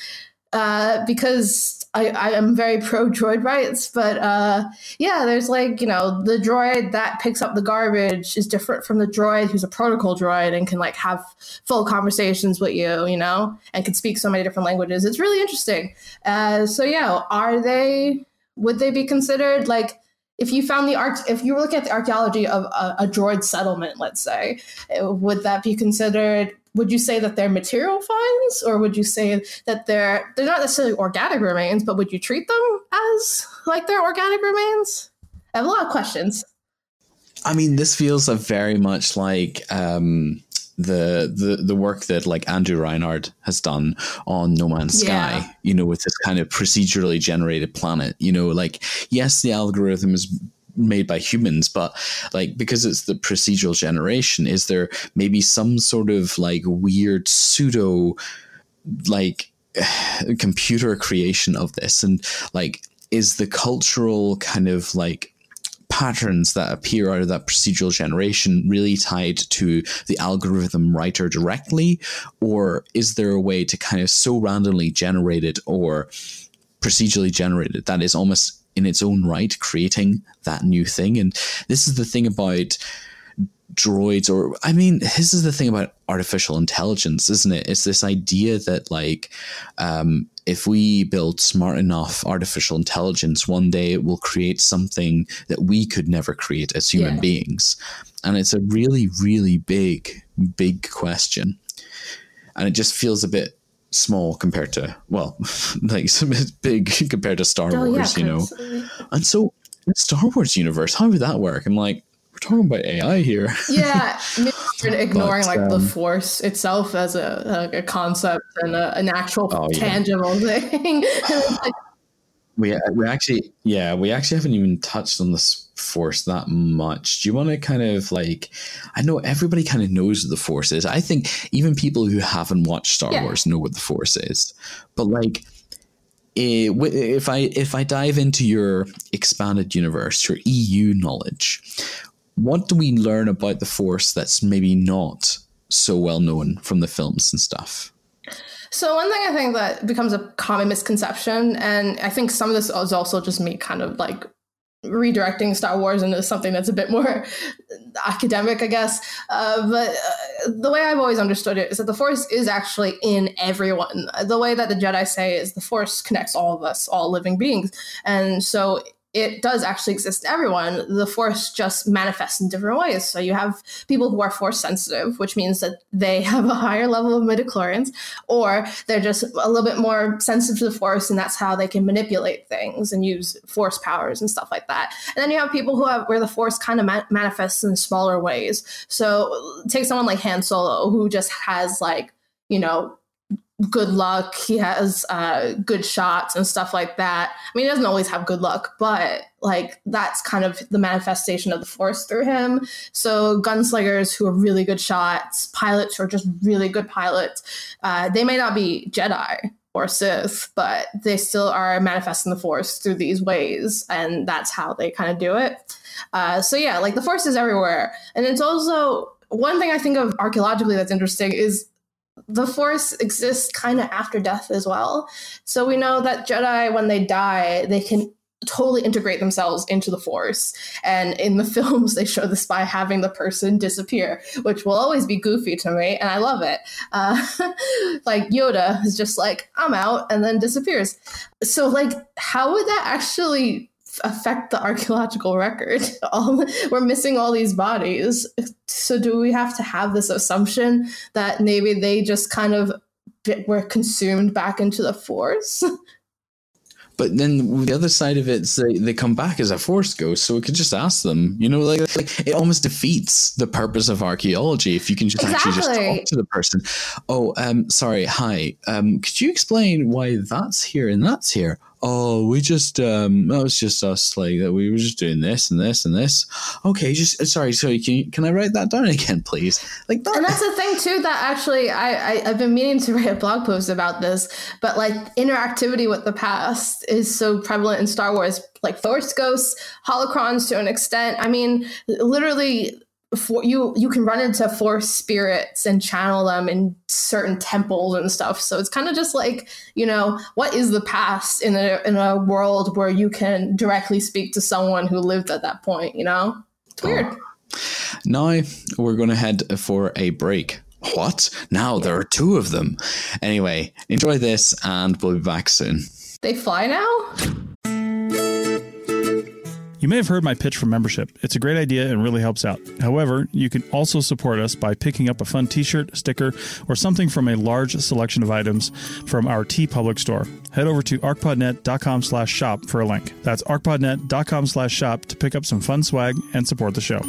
uh, because I, I am very pro droid rights, but uh, yeah, there's like, you know, the droid that picks up the garbage is different from the droid who's a protocol droid and can like have full conversations with you, you know, and can speak so many different languages. It's really interesting. Uh, so yeah, are they, would they be considered like, if you found the art, if you were looking at the archaeology of a, a droid settlement, let's say, would that be considered would you say that they're material finds or would you say that they're they're not necessarily organic remains but would you treat them as like they're organic remains i have a lot of questions I mean, this feels a very much like um, the the the work that like Andrew Reinhard has done on No Man's Yeah. Sky. You know, with this kind of procedurally generated planet. You know, like yes, the algorithm is made by humans, but like because it's the procedural generation, is there maybe some sort of like weird pseudo like computer creation of this? And like is the cultural kind of like patterns that appear out of that procedural generation really tied to the algorithm writer directly? Or is there a way to kind of so randomly generated or procedurally generated that is almost in its own right creating that new thing. And this is the thing about droids or i mean this is the thing about artificial intelligence isn't it? It's this idea that like um, if we build smart enough artificial intelligence one day it will create something that we could never create as human Yeah. beings. And it's a really really big big question. And it just feels a bit small compared to well like big compared to star Oh, wars you know and so the Star Wars universe, how would that work? I'm like, we're talking about AI here. yeah ignoring But, like the um, force itself as a, like a concept and a, an actual Oh, yeah. tangible thing like, we we actually yeah we actually haven't even touched on the force that much. Do you want to kind of like? I know everybody kind of knows what the force is. I think even people who haven't watched Star Yeah. Wars know what the force is. But like, eh, if I if I dive into your expanded universe, your EU knowledge, what do we learn about the force that's maybe not so well known from the films and stuff? So one thing I think that becomes a common misconception, and I think some of this is also just me kind of like redirecting Star Wars into something that's a bit more academic, I guess. Uh, but uh, the way I've always understood it is that the Force is actually in everyone. The way that the Jedi say is the Force connects all of us, all living beings, and so it does actually exist in everyone. The force just manifests in different ways. So you have people who are force sensitive, which means that they have a higher level of midichlorians, or they're just a little bit more sensitive to the force, and that's how they can manipulate things and use force powers and stuff like that. And then you have people who have where the force kind of ma- manifests in smaller ways. So take someone like Han Solo, who just has like you know good luck. He has uh, good shots and stuff like that. I mean, he doesn't always have good luck, but like that's kind of the manifestation of the force through him. So gunslingers who are really good shots, pilots who are just really good pilots, uh, they may not be Jedi or Sith, but they still are manifesting the force through these ways, and that's how they kind of do it. Uh, so yeah, like the force is everywhere, and it's also one thing I think of archaeologically that's interesting is the force exists kind of after death as well. So we know that Jedi, when they die, they can totally integrate themselves into the force. And in the films, they show this by having the person disappear, which will always be goofy to me, and I love it. Uh, like Yoda is just like, I'm out, and then disappears. So, like, how would that actually affect the archaeological record. All, we're missing all these bodies. So do we have to have this assumption that maybe they just kind of were consumed back into the force? But then the other side of it is they, they come back as a force ghost, so we could just ask them. You know, like, like it almost defeats the purpose of archaeology if you can just actually just talk to the person. Oh, um, sorry, hi. Um, could you explain why that's here and that's here? Oh, we just um, that was just us. Like that, we were just doing this and this and this. Okay, just sorry, sorry. Can can I write that down again, please? Like that. and that's the thing too that actually I, I I've been meaning to write a blog post about this, but like interactivity with the past is so prevalent in Star Wars, like Force ghosts, holocrons to an extent. I mean, literally. For you, you can run into force spirits and channel them in certain temples and stuff. So it's kind of just like you know, what is the past in a in a world where you can directly speak to someone who lived at that point? You know, it's oh. weird. Now we're going to head for a break. What? Now there are two of them. Anyway, enjoy this and we'll be back soon. They fly now. You may have heard my pitch for membership. It's a great idea and really helps out. However, you can also support us by picking up a fun t-shirt, sticker, or something from a large selection of items from our TeePublic store. Head over to archpodnet.com slash shop for a link. That's archpodnet.com slash shop to pick up some fun swag and support the show.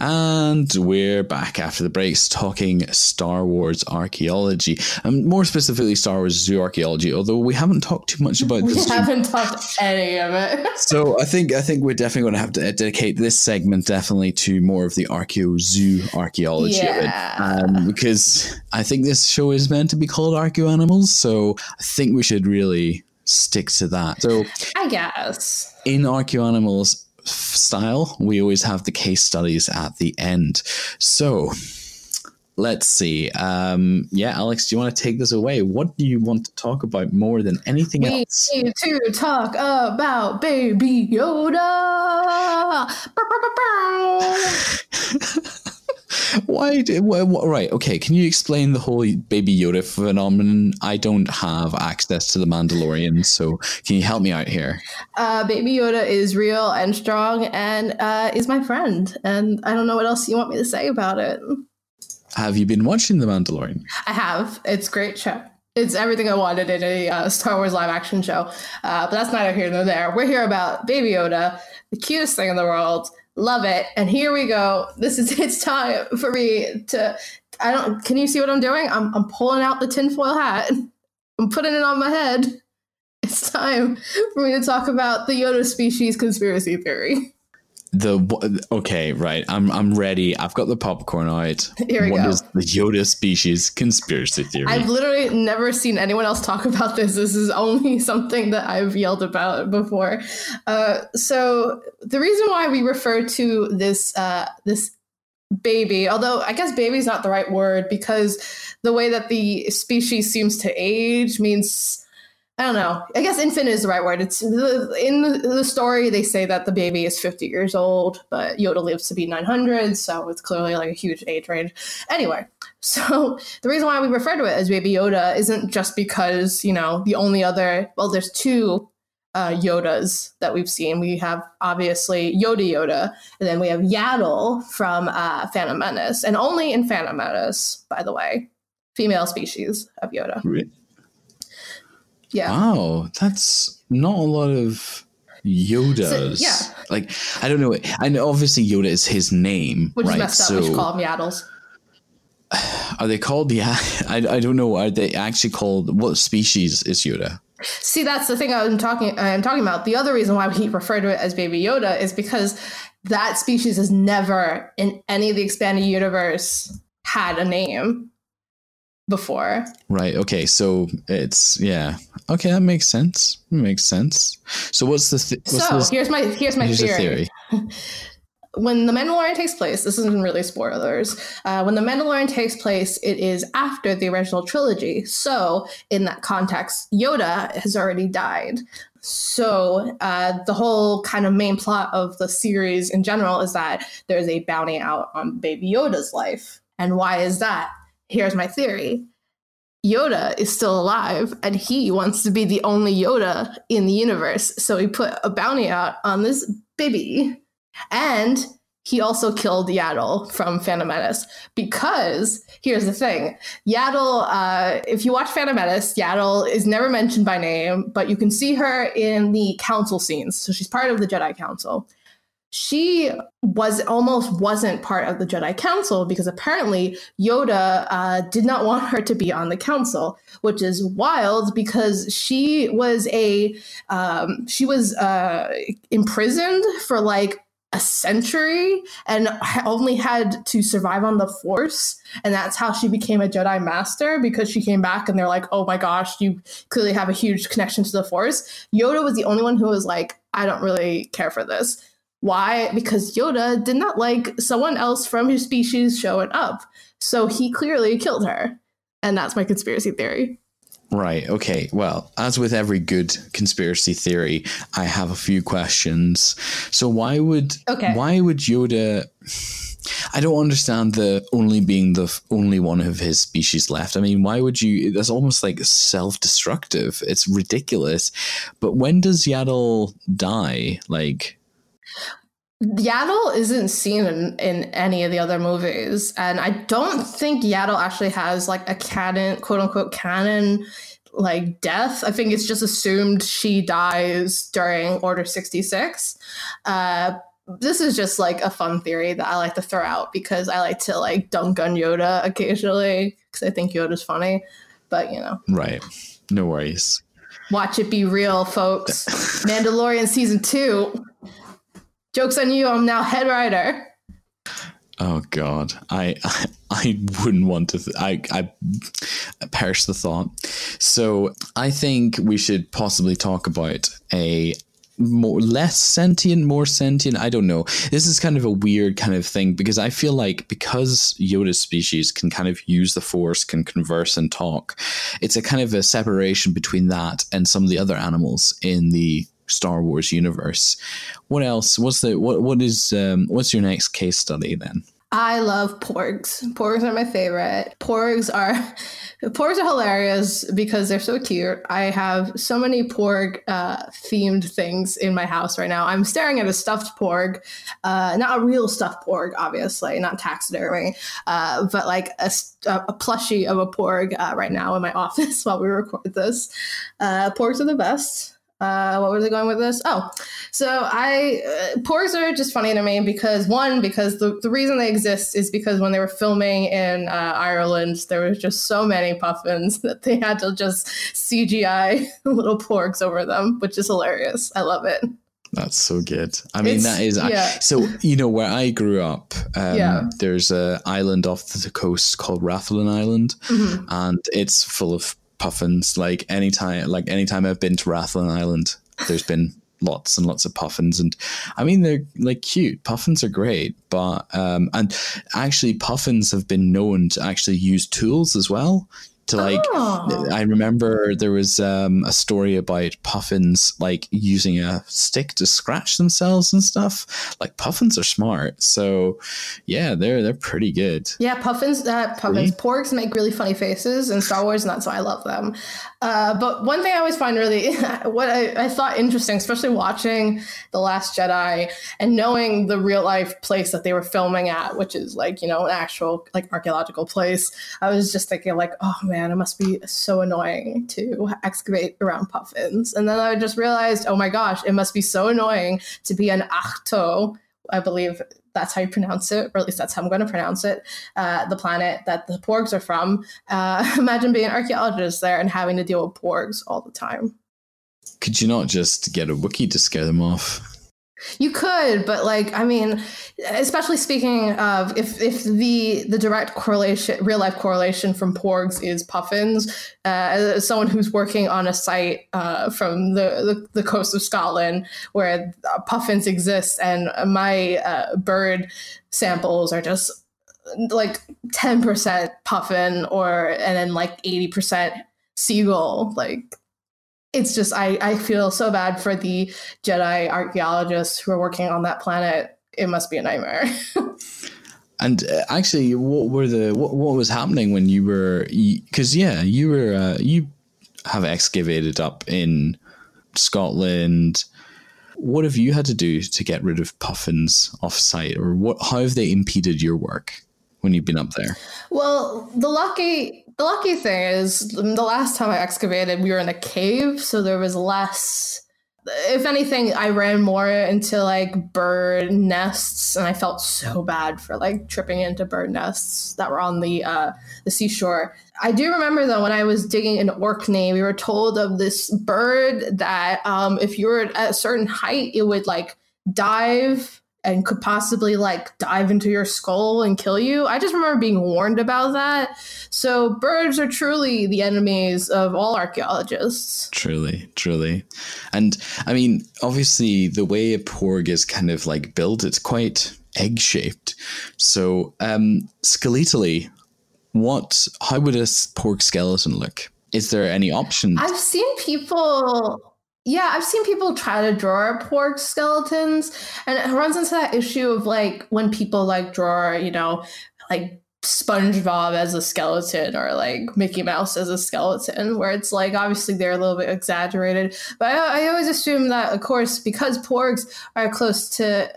And we're back after the breaks talking Star Wars archaeology, and more specifically Star Wars zoo archaeology. Although we haven't talked too much about We this. We haven't talked any of it. So I think I think we're definitely going to have to dedicate this segment definitely to more of the archeo zoo archaeology Yeah. of it, um, because I think this show is meant to be called ArchaeoAnimals. So I think we should really stick to that. So I guess. in ArchaeoAnimals style, we always have the case studies at the end. So let's see. Um, yeah, Alex, do you want to take this away? What do you want to talk about more than anything We else? need to talk about Baby Yoda. Why? Do, wh- wh- right. Okay. Can you explain the whole Baby Yoda phenomenon? I don't have access to the Mandalorian, so can you help me out here? Uh, Baby Yoda is real and strong and uh, is my friend. And I don't know what else you want me to say about it. Have you been watching the Mandalorian? I have. It's great show. It's everything I wanted in a uh, Star Wars live action show. Uh, but that's neither here nor there. We're here about Baby Yoda, the cutest thing in the world. Love it. And here we go. This is it's time for me to. I don't. Can you see what I'm doing? I'm I'm pulling out the tinfoil hat. I'm putting it on my head. it's time for me to talk about the Yoda species conspiracy theory. The okay, right. I'm I'm ready. I've got the popcorn out. Here we What go. is the Yoda species conspiracy theory? I've literally never seen anyone else talk about this. This is only something that I've yelled about before. Uh, so the reason why we refer to this uh, this baby, although I guess baby is not the right word because the way that the species seems to age means I don't know. I guess infant is the right word. It's in the story they say that the baby is 50 years old, but Yoda lives to be 900, so it's clearly like a huge age range. Anyway, so the reason why we refer to it as Baby Yoda isn't just because you know the only other well, there's two uh, Yodas that we've seen. We have obviously Yoda Yoda, and then we have Yaddle from uh, Phantom Menace, and only in Phantom Menace, by the way, female species of Yoda. Re- Yeah. Wow, that's not a lot of Yodas. So- yeah. Like I don't know. And obviously Yoda is his name, Which right? is messed up. we should call them Yaddles. are they called? Yeah, I, I don't know. Are they actually called? What species is Yoda? See, that's the thing I'm talking I'm talking about. The other reason why we refer to it as Baby Yoda is because that species has never in any of the expanded universe had a name before. Right. Okay. So it's yeah. Okay, that makes sense. Makes sense. So what's the th- what's so here's my here's my here's theory. theory? When the Mandalorian takes place, this isn't really spoilers. Uh, when the Mandalorian takes place, it is after the original trilogy. So in that context, Yoda has already died. So uh, the whole kind of main plot of the series in general is that there's a bounty out on Baby Yoda's life. And why is that? Here's my theory. Yoda is still alive and he wants to be the only Yoda in the universe. So he put a bounty out on this baby. And he also killed Yaddle from Phantom Menace because here's the thing Yaddle, uh, if you watch Phantom Menace, Yaddle is never mentioned by name, but you can see her in the council scenes. So she's part of the Jedi Council she was almost wasn't part of the Jedi Council because apparently Yoda uh, did not want her to be on the council, which is wild because she was a um, she was uh, imprisoned for like a century and only had to survive on the Force, and that's how she became a Jedi Master because she came back and they're like, oh my gosh, you clearly have a huge connection to the Force. Yoda was the only one who was like, I don't really care for this. Why? Because Yoda did not like someone else from his species showing up. So he clearly killed her. And that's my conspiracy theory. Right. Okay. Well, as with every good conspiracy theory, I have a few questions. So why would Okay. why would Yoda? I don't understand the only being the f- only one of his species left. I mean, why would you? That's almost like self-destructive. It's ridiculous. But when does Yaddle die? Like, Yaddle isn't seen in, in any of the other movies. And I don't think Yaddle actually has like a canon, quote unquote, canon like death. I think it's just assumed she dies during Order 66. Uh, this is just like a fun theory that I like to throw out because I like to like dunk on Yoda occasionally because I think Yoda's funny. But you know, right? No worries. watch it be real, folks. Mandalorian season two. Jokes on you. I'm now head writer. Oh God, I I, I wouldn't want to. Th- I I perish the thought. So I think we should possibly talk about a more less sentient, more sentient. I don't know. This is kind of a weird kind of thing because I feel like because Yoda's species can kind of use the Force, can converse and talk. It's a kind of a separation between that and some of the other animals in the Star Wars universe. What else? What's the what? What is um, what's your next case study then? I love porgs. Porgs are my favorite. Porgs are porgs are hilarious because they're so cute. I have so many porg uh, themed things in my house right now. I'm staring at a stuffed porg, uh, not a real stuffed porg, obviously, not taxidermy, uh, but like a, a plushie of a porg uh, right now in my office while we record this. Uh, porgs are the best. Uh, what was I going with this? Oh, so I uh, porgs are just funny to me because one, because the, the reason they exist is because when they were filming in uh, Ireland, there was just so many puffins that they had to just CGI little porgs over them, which is hilarious. I love it. That's so good. I mean, It's- that is yeah. so. You know, where I grew up, um, Yeah. there's a island off the coast called Rathlin Island, Mhm. and it's full of puffins. Like anytime, like anytime I've been to Rathlin Island, there's been lots and lots of puffins, and I mean they're like cute. Puffins are great, but um, and actually puffins have been known to actually use tools as well. To like, Oh. I remember there was um, a story about puffins like using a stick to scratch themselves and stuff. Like puffins are smart, so yeah, they're they're pretty good. Yeah, puffins. Uh, puffins. Porgs make really funny faces in Star Wars, and that's why I love them. Uh, but one thing I always find really, what I, I thought interesting, especially watching The Last Jedi and knowing the real life place that they were filming at, which is like you know an actual like archaeological place. I was just thinking like, oh man, it must be so annoying to excavate around puffins. And then I just realized, oh my gosh, it must be so annoying to be an Ahch-To. I believe that's how you pronounce it, or at least that's how I'm going to pronounce it. Uh, the planet that the porgs are from. Uh, imagine being an archaeologist there and having to deal with porgs all the time. Could you not just get a Wookiee to scare them off? You could, but like, I mean, especially speaking of if if the the direct correlation, real life correlation from porgs is puffins. Uh, as someone who's working on a site uh, from the, the the coast of Scotland where puffins exist, and my uh, bird samples are just like ten percent puffin, or and then like eighty percent seagull, like it's just I, I feel so bad for the Jedi archaeologists who are working on that planet. It must be a nightmare. And uh, actually, what were the what, what was happening when you were? Because yeah, you were uh, you have excavated up in Scotland. What have you had to do to get rid of puffins off site, or what? How have they impeded your work when you've been up there? well, the lucky the lucky thing is the last time I excavated, we were in a cave, so there was less. If anything, I ran more into like bird nests, and I felt so bad for like tripping into bird nests that were on the uh, the seashore. I do remember though when I was digging in Orkney, we were told of this bird that um, if you were at a certain height, it would like dive and could possibly like dive into your skull and kill you. I just remember being warned about that. So birds are truly the enemies of all archaeologists. Truly, truly. And I mean, obviously, the way a porg is kind of like built, it's quite egg shaped. So, um, skeletally, what, how would a porg skeleton look? Is there any option? I've seen people yeah, I've seen people try to draw porg skeletons, and it runs into that issue of like when people like draw, you know, like SpongeBob as a skeleton or like Mickey Mouse as a skeleton, where it's like obviously they're a little bit exaggerated. But I, I always assume that, of course, because porgs are close to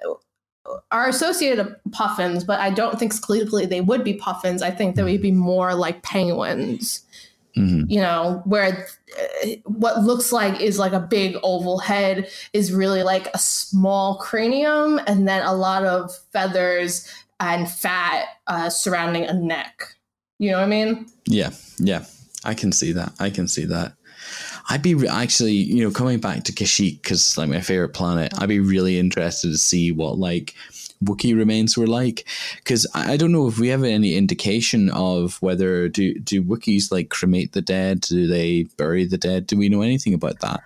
are associated with puffins, but I don't think skeletally they would be puffins. I think they would be more like penguins Mhm. you know, where uh, what looks like is like a big oval head is really like a small cranium, and then a lot of feathers and fat uh, surrounding a neck. You know what I mean? Yeah, yeah, I can see that. I can see that. I'd be re- actually, you know, coming back to Kashyyyk because like my favorite planet. I'd be really interested to see what like Wookiee remains were like because I don't know if we have any indication of whether do do Wookiees like cremate the dead? Do they bury the dead? Do we know anything about that?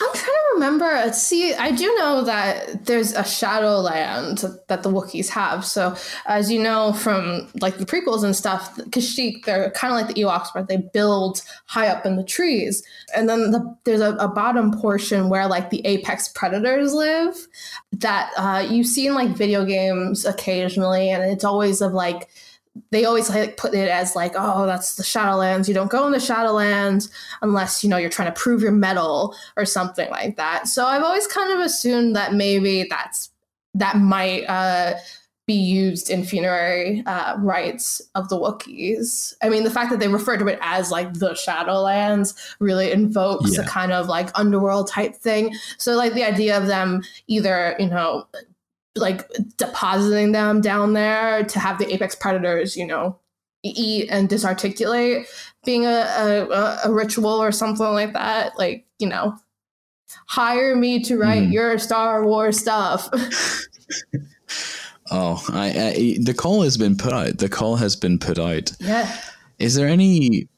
I'm trying remember. See, I do know that there's a Shadowland that the Wookiees have. So, as you know from like the prequels and stuff, Kashyyyk, they're kind of like the Ewoks, where they build high up in the trees. And then the, there's a, a bottom portion where like the apex predators live that uh, you see in like video games occasionally. And it's always of like, they always like put it as like, oh, that's the Shadowlands. You don't go in the Shadowlands unless you know you're trying to prove your mettle or something like that. So I've always kind of assumed that maybe that's that might uh, be used in funerary uh, rites of the Wookiees. I mean, the fact that they refer to it as like the Shadowlands really invokes Yeah. a kind of like underworld type thing. So, like the idea of them either, you know, like depositing them down there to have the apex predators, you know, eat and disarticulate, being a, a, a ritual or something like that. Like, you know, hire me to write Mhm. your Star Wars stuff. Oh, I, I the call has been put out. The call has been put out. yeah. Is there any?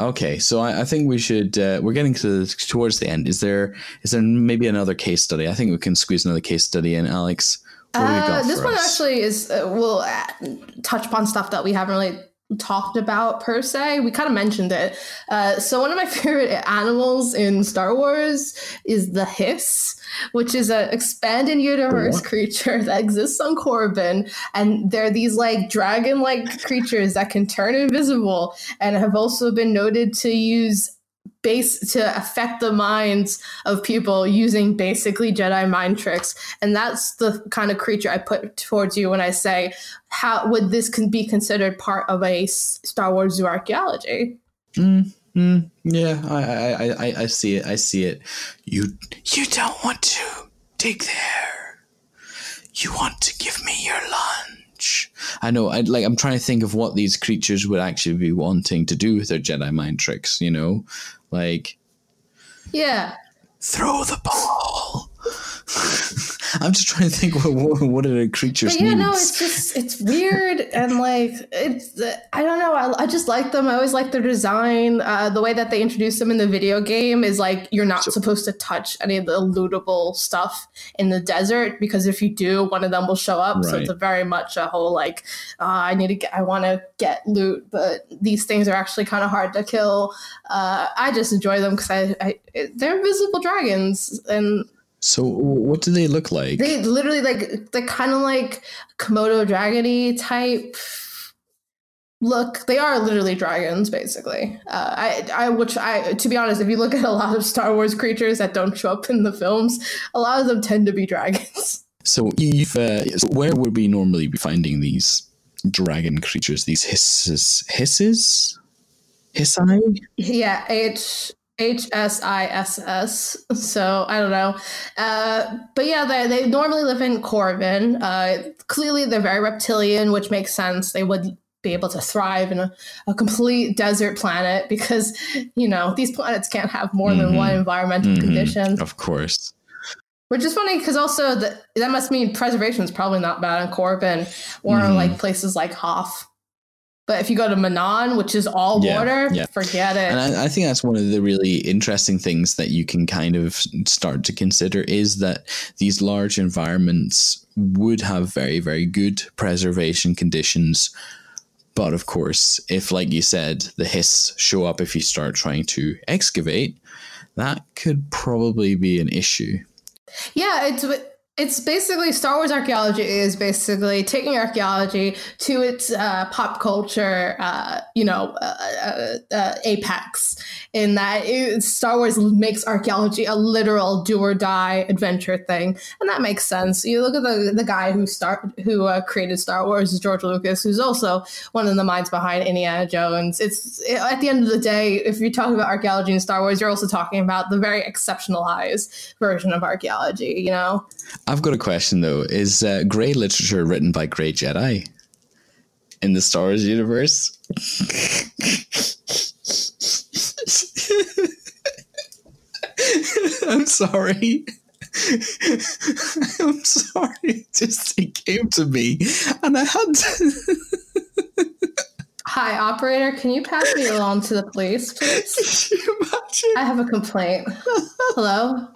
Okay, so I, I think we should. Uh, we're getting to towards the end. Is there? Is there maybe another case study? I think we can squeeze another case study in. Alex, what do you Uh, this one us? actually is uh, will uh, touch upon stuff that we haven't really talked about per se. We kind of mentioned it. Uh, so one of my favorite animals in Star Wars is the Hiss, which is an expanded universe What? creature that exists on Korriban, and they're these like dragon-like creatures that can turn invisible and have also been noted to use base to affect the minds of people using basically Jedi mind tricks. And that's the kind of creature I put towards you when I say, how would this can be considered part of a Star Wars zoo archaeology? Mm, yeah, I, I, I, I- I see it. I see it. You, you don't want to dig there. You want to give me your lunch. I know. I like. I'm trying to think of what these creatures would actually be wanting to do with their Jedi mind tricks. You know, like Yeah. throw the ball. I'm just trying to think what what, what are the creatures But yeah, needs. no, it's just it's weird and like it's I don't know. I, I just like them. I always like their design. Uh, the way that they introduce them in the video game is like you're not supposed to touch any of the lootable stuff in the desert because if you do, one of them will show up. So it's a very much a whole like uh, I need to get, I want to get loot, but these things are actually kind of hard to kill. Uh, I just enjoy them because I, I they're invisible dragons and so what do they look like? they literally like they're kind of like Komodo dragony type look. They are literally dragons, basically. Uh, I, I, which I, to be honest, if you look at a lot of Star Wars creatures that don't show up in the films, a lot of them tend to be dragons. So you've uh, where would we normally be finding these dragon creatures? These hisses, hisses, hissi? yeah, H. H S I S S. So I don't know, uh, but yeah, they they normally live in Korriban. Uh, clearly, they're very reptilian, which makes sense. They would be able to thrive in a, a complete desert planet because you know these planets can't have more than Mhm. one environmental Mhm. condition. Of course. Which is funny because also that that must mean preservation is probably not bad in Korriban or Mhm. like places like Hoth. But if you go to Manaan, which is all Yeah, water, yeah. forget it. And I, I think that's one of the really interesting things that you can kind of start to consider is that these large environments would have very, very good preservation conditions. But of course, if, like you said, the hiss show up if you start trying to excavate, that could probably be an issue. Yeah, it's it's basically Star Wars archaeology is basically taking archaeology to its uh, pop culture, uh, you know, uh, uh, uh, apex. In that it, Star Wars makes archaeology a literal do or die adventure thing, and that makes sense. You look at the the guy who start who uh, created Star Wars, George Lucas, who's also one of the minds behind Indiana Jones. It's at the end of the day, if you're talking about archaeology in Star Wars, you're also talking about the very exceptionalized version of archaeology. You know. I've got a question though. Is uh, Grey literature written by Grey Jedi in the Star Wars universe? I'm sorry. I'm sorry. It just it came to me, and I had to. Hi, operator. Can you pass me along to the police, please? I have a complaint. Hello.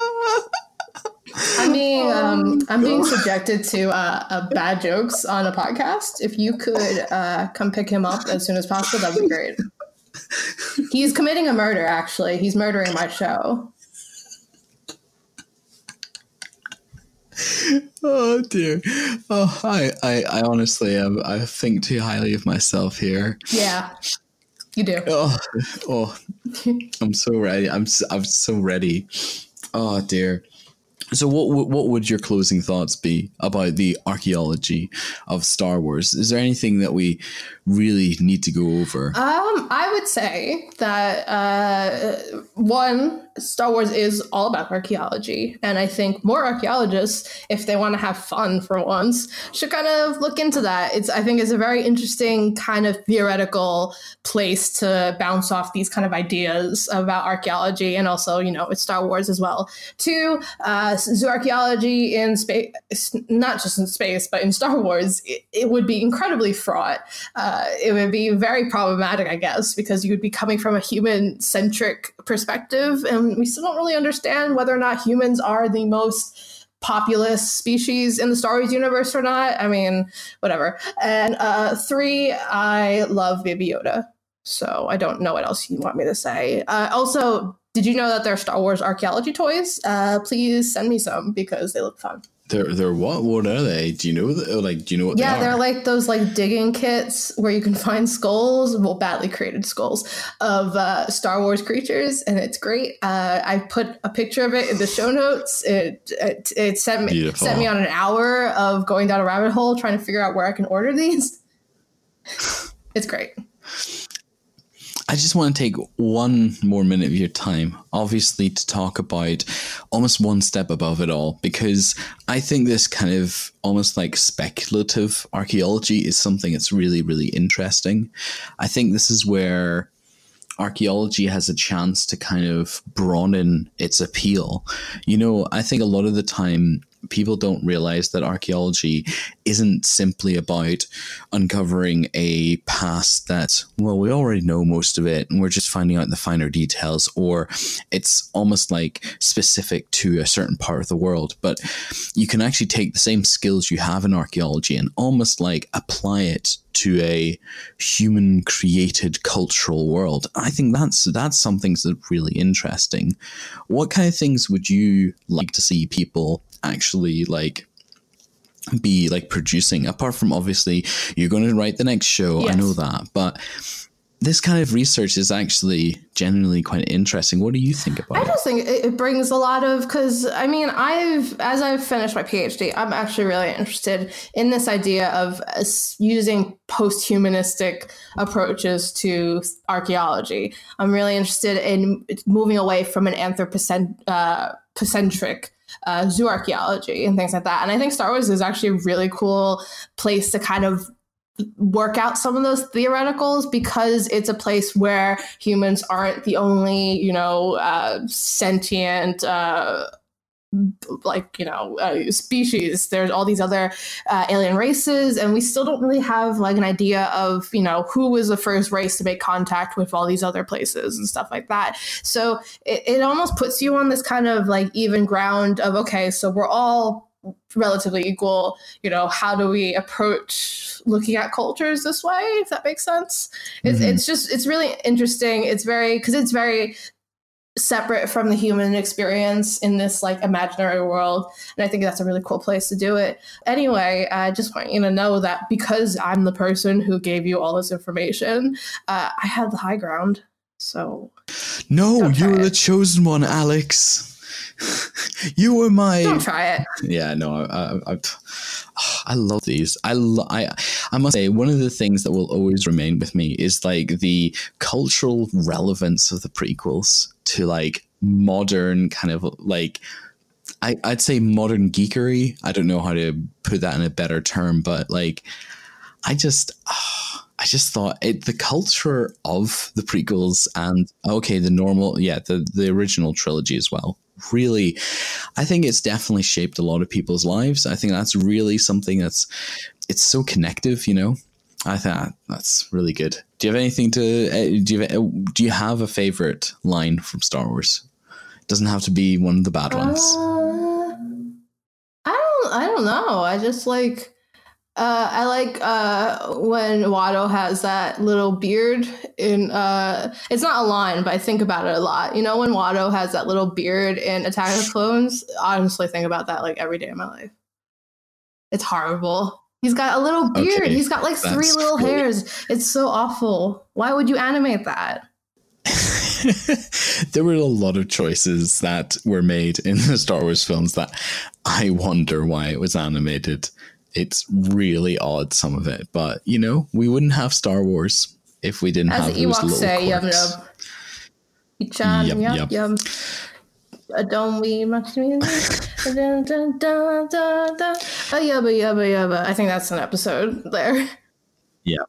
I'm being um, I'm being subjected to uh, uh, bad jokes on a podcast. If you could uh, come pick him up as soon as possible, that'd be great. He's committing a murder. Actually, he's murdering my show. Oh dear. Oh, I, I, I honestly, I, I think too highly of myself here. Yeah, you do. Oh, oh, I'm so ready. I'm, I'm so ready. Oh dear. So, what what would your closing thoughts be about the archaeology of Star Wars? Is there anything that we really need to go over? Um, I would say that uh, one, Star Wars is all about archaeology, and I think more archaeologists, if they want to have fun for once, should kind of look into that. It's I think it's a very interesting kind of theoretical place to bounce off these kind of ideas about archaeology, and also you know it's Star Wars as well. Two, uh, zooarchaeology in space, not just in space, but in Star Wars, it, it would be incredibly fraught. Uh, it would be very problematic, I guess, because you would be coming from a human centric perspective, and we still don't really understand whether or not humans are the most populous species in the Star Wars universe or not. I mean, whatever. And uh, three, I love Baby Yoda. So I don't know what else you want me to say. Uh, also, did you know that there are Star Wars archaeology toys? Uh, please send me some because they look fun. They're they're what? What are they? Do you know? The, like, do you know what? Yeah, they they're are? like those like digging kits where you can find skulls, well, badly created skulls of uh, Star Wars creatures, and it's great. Uh, I put a picture of it in the show notes. It it, it sent me Beautiful. sent me on an hour of going down a rabbit hole trying to figure out where I can order these. it's great. I just want to take one more minute of your time, obviously, to talk about almost one step above it all, because I think this kind of almost like speculative archaeology is something that's really, really interesting. I think this is where archaeology has a chance to kind of broaden its appeal. You know, I think a lot of the time people don't realize that archaeology isn't simply about uncovering a past that, well, we already know most of it and we're just finding out the finer details, or it's almost like specific to a certain part of the world. But you can actually take the same skills you have in archaeology and almost like apply it to a human created cultural world. I think that's that's something that's really interesting. What kind of things would you like to see people actually like be like producing apart from obviously you're going to write the next show I know that but this kind of research is actually genuinely quite interesting what do you think about I it I just think it, brings a lot of because I mean I've as I've finished my PhD, I'm actually really interested in this idea of uh, using post-humanistic approaches to archaeology. I'm really interested in moving away from an anthropocentric. Uh, uh, zooarchaeology and things like that. And I think Star Wars is actually a really cool place to kind of work out some of those theoreticals because it's a place where humans aren't the only you know uh, sentient uh, like you know uh, species. There's all these other uh, alien races and we still don't really have like an idea of you know who was the first race to make contact with all these other places and stuff like that. So it, it almost puts you on this kind of like even ground of okay so we're all relatively equal you know how do we approach looking at cultures this way if that makes sense? It's, Mhm. it's just it's really interesting. It's very because it's very separate from the human experience in this like imaginary world and i think that's a really cool place to do it. Anyway i just want you to know that because i'm the person who gave you all this information uh, i have the high ground so no you're the chosen one alex you were my don't try it yeah no I, I, I, I love these I, lo- I i must say one of the things that will always remain with me is like the cultural relevance of the prequels to like modern kind of like I, i'd say modern geekery i don't know how to put that in a better term but like i just ah, I just thought it, the culture of the prequels and okay, the normal, yeah, the the original trilogy as well. Really, I think it's definitely shaped a lot of people's lives. I think that's really something that's it's so connective, you know. I thought that's really good. Do you have anything to uh, do? You uh, do you have a favorite line from Star Wars? It doesn't have to be one of the bad ones. Uh, I don't. I don't know. I just like. Uh, I like uh, when Watto has that little beard in. Uh, it's not a line, but I think about it a lot. You know, when Watto has that little beard in Attack of the Clones, I honestly think about that like every day of my life. It's horrible. He's got a little beard. Okay, He's got like three little cool. hairs. It's so awful. Why would you animate that? there were a lot of choices that were made in the Star Wars films that I wonder why it was animated. It's really odd, some of it, but you know, we wouldn't have Star Wars if we didn't As have the those Ewoks little say, yum yum. Yum, yum yum. yum. Don't we much music? dun, dun, dun, dun, dun. Yubba yubba yubba. I think that's an episode there. Yeah.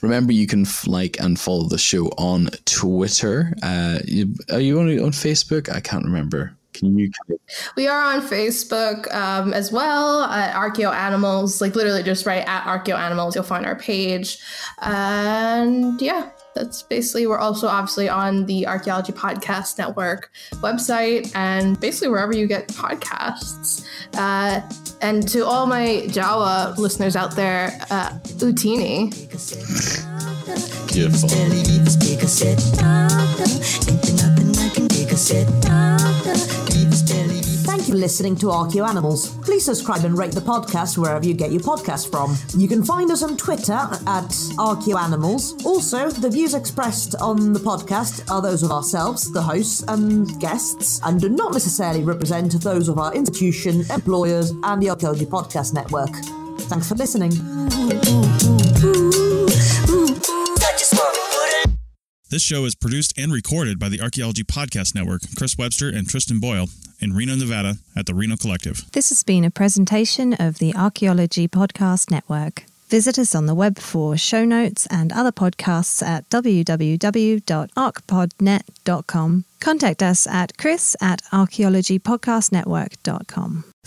Remember, you can f- like and follow the show on Twitter. Uh, you, are you on on Facebook? I can't remember. Can you? We are on Facebook um, as well at ArchaeoAnimals. Like literally, just write at ArchaeoAnimals. You'll find our page, and yeah, that's basically. We're also obviously on the Archaeology Podcast Network website, and basically wherever you get podcasts. Uh, and to all my Jawa listeners out there, uh, Utini. Beautiful. You listening to ArchaeoAnimals. Please subscribe and rate the podcast wherever you get your podcast from. You can find us on Twitter at ArchaeoAnimals. Also, the views expressed on the podcast are those of ourselves, the hosts and guests, and do not necessarily represent those of our institution, employers, and the Archaeology Podcast Network. Thanks for listening. This show is produced and recorded by the Archaeology Podcast Network, Chris Webster and Tristan Boyle, in Reno, Nevada, at the Reno Collective. This has been a presentation of the Archaeology Podcast Network. Visit us on the web for show notes and other podcasts at www.archpodnet.com. Contact us at chris at archaeologypodcastnetwork.com.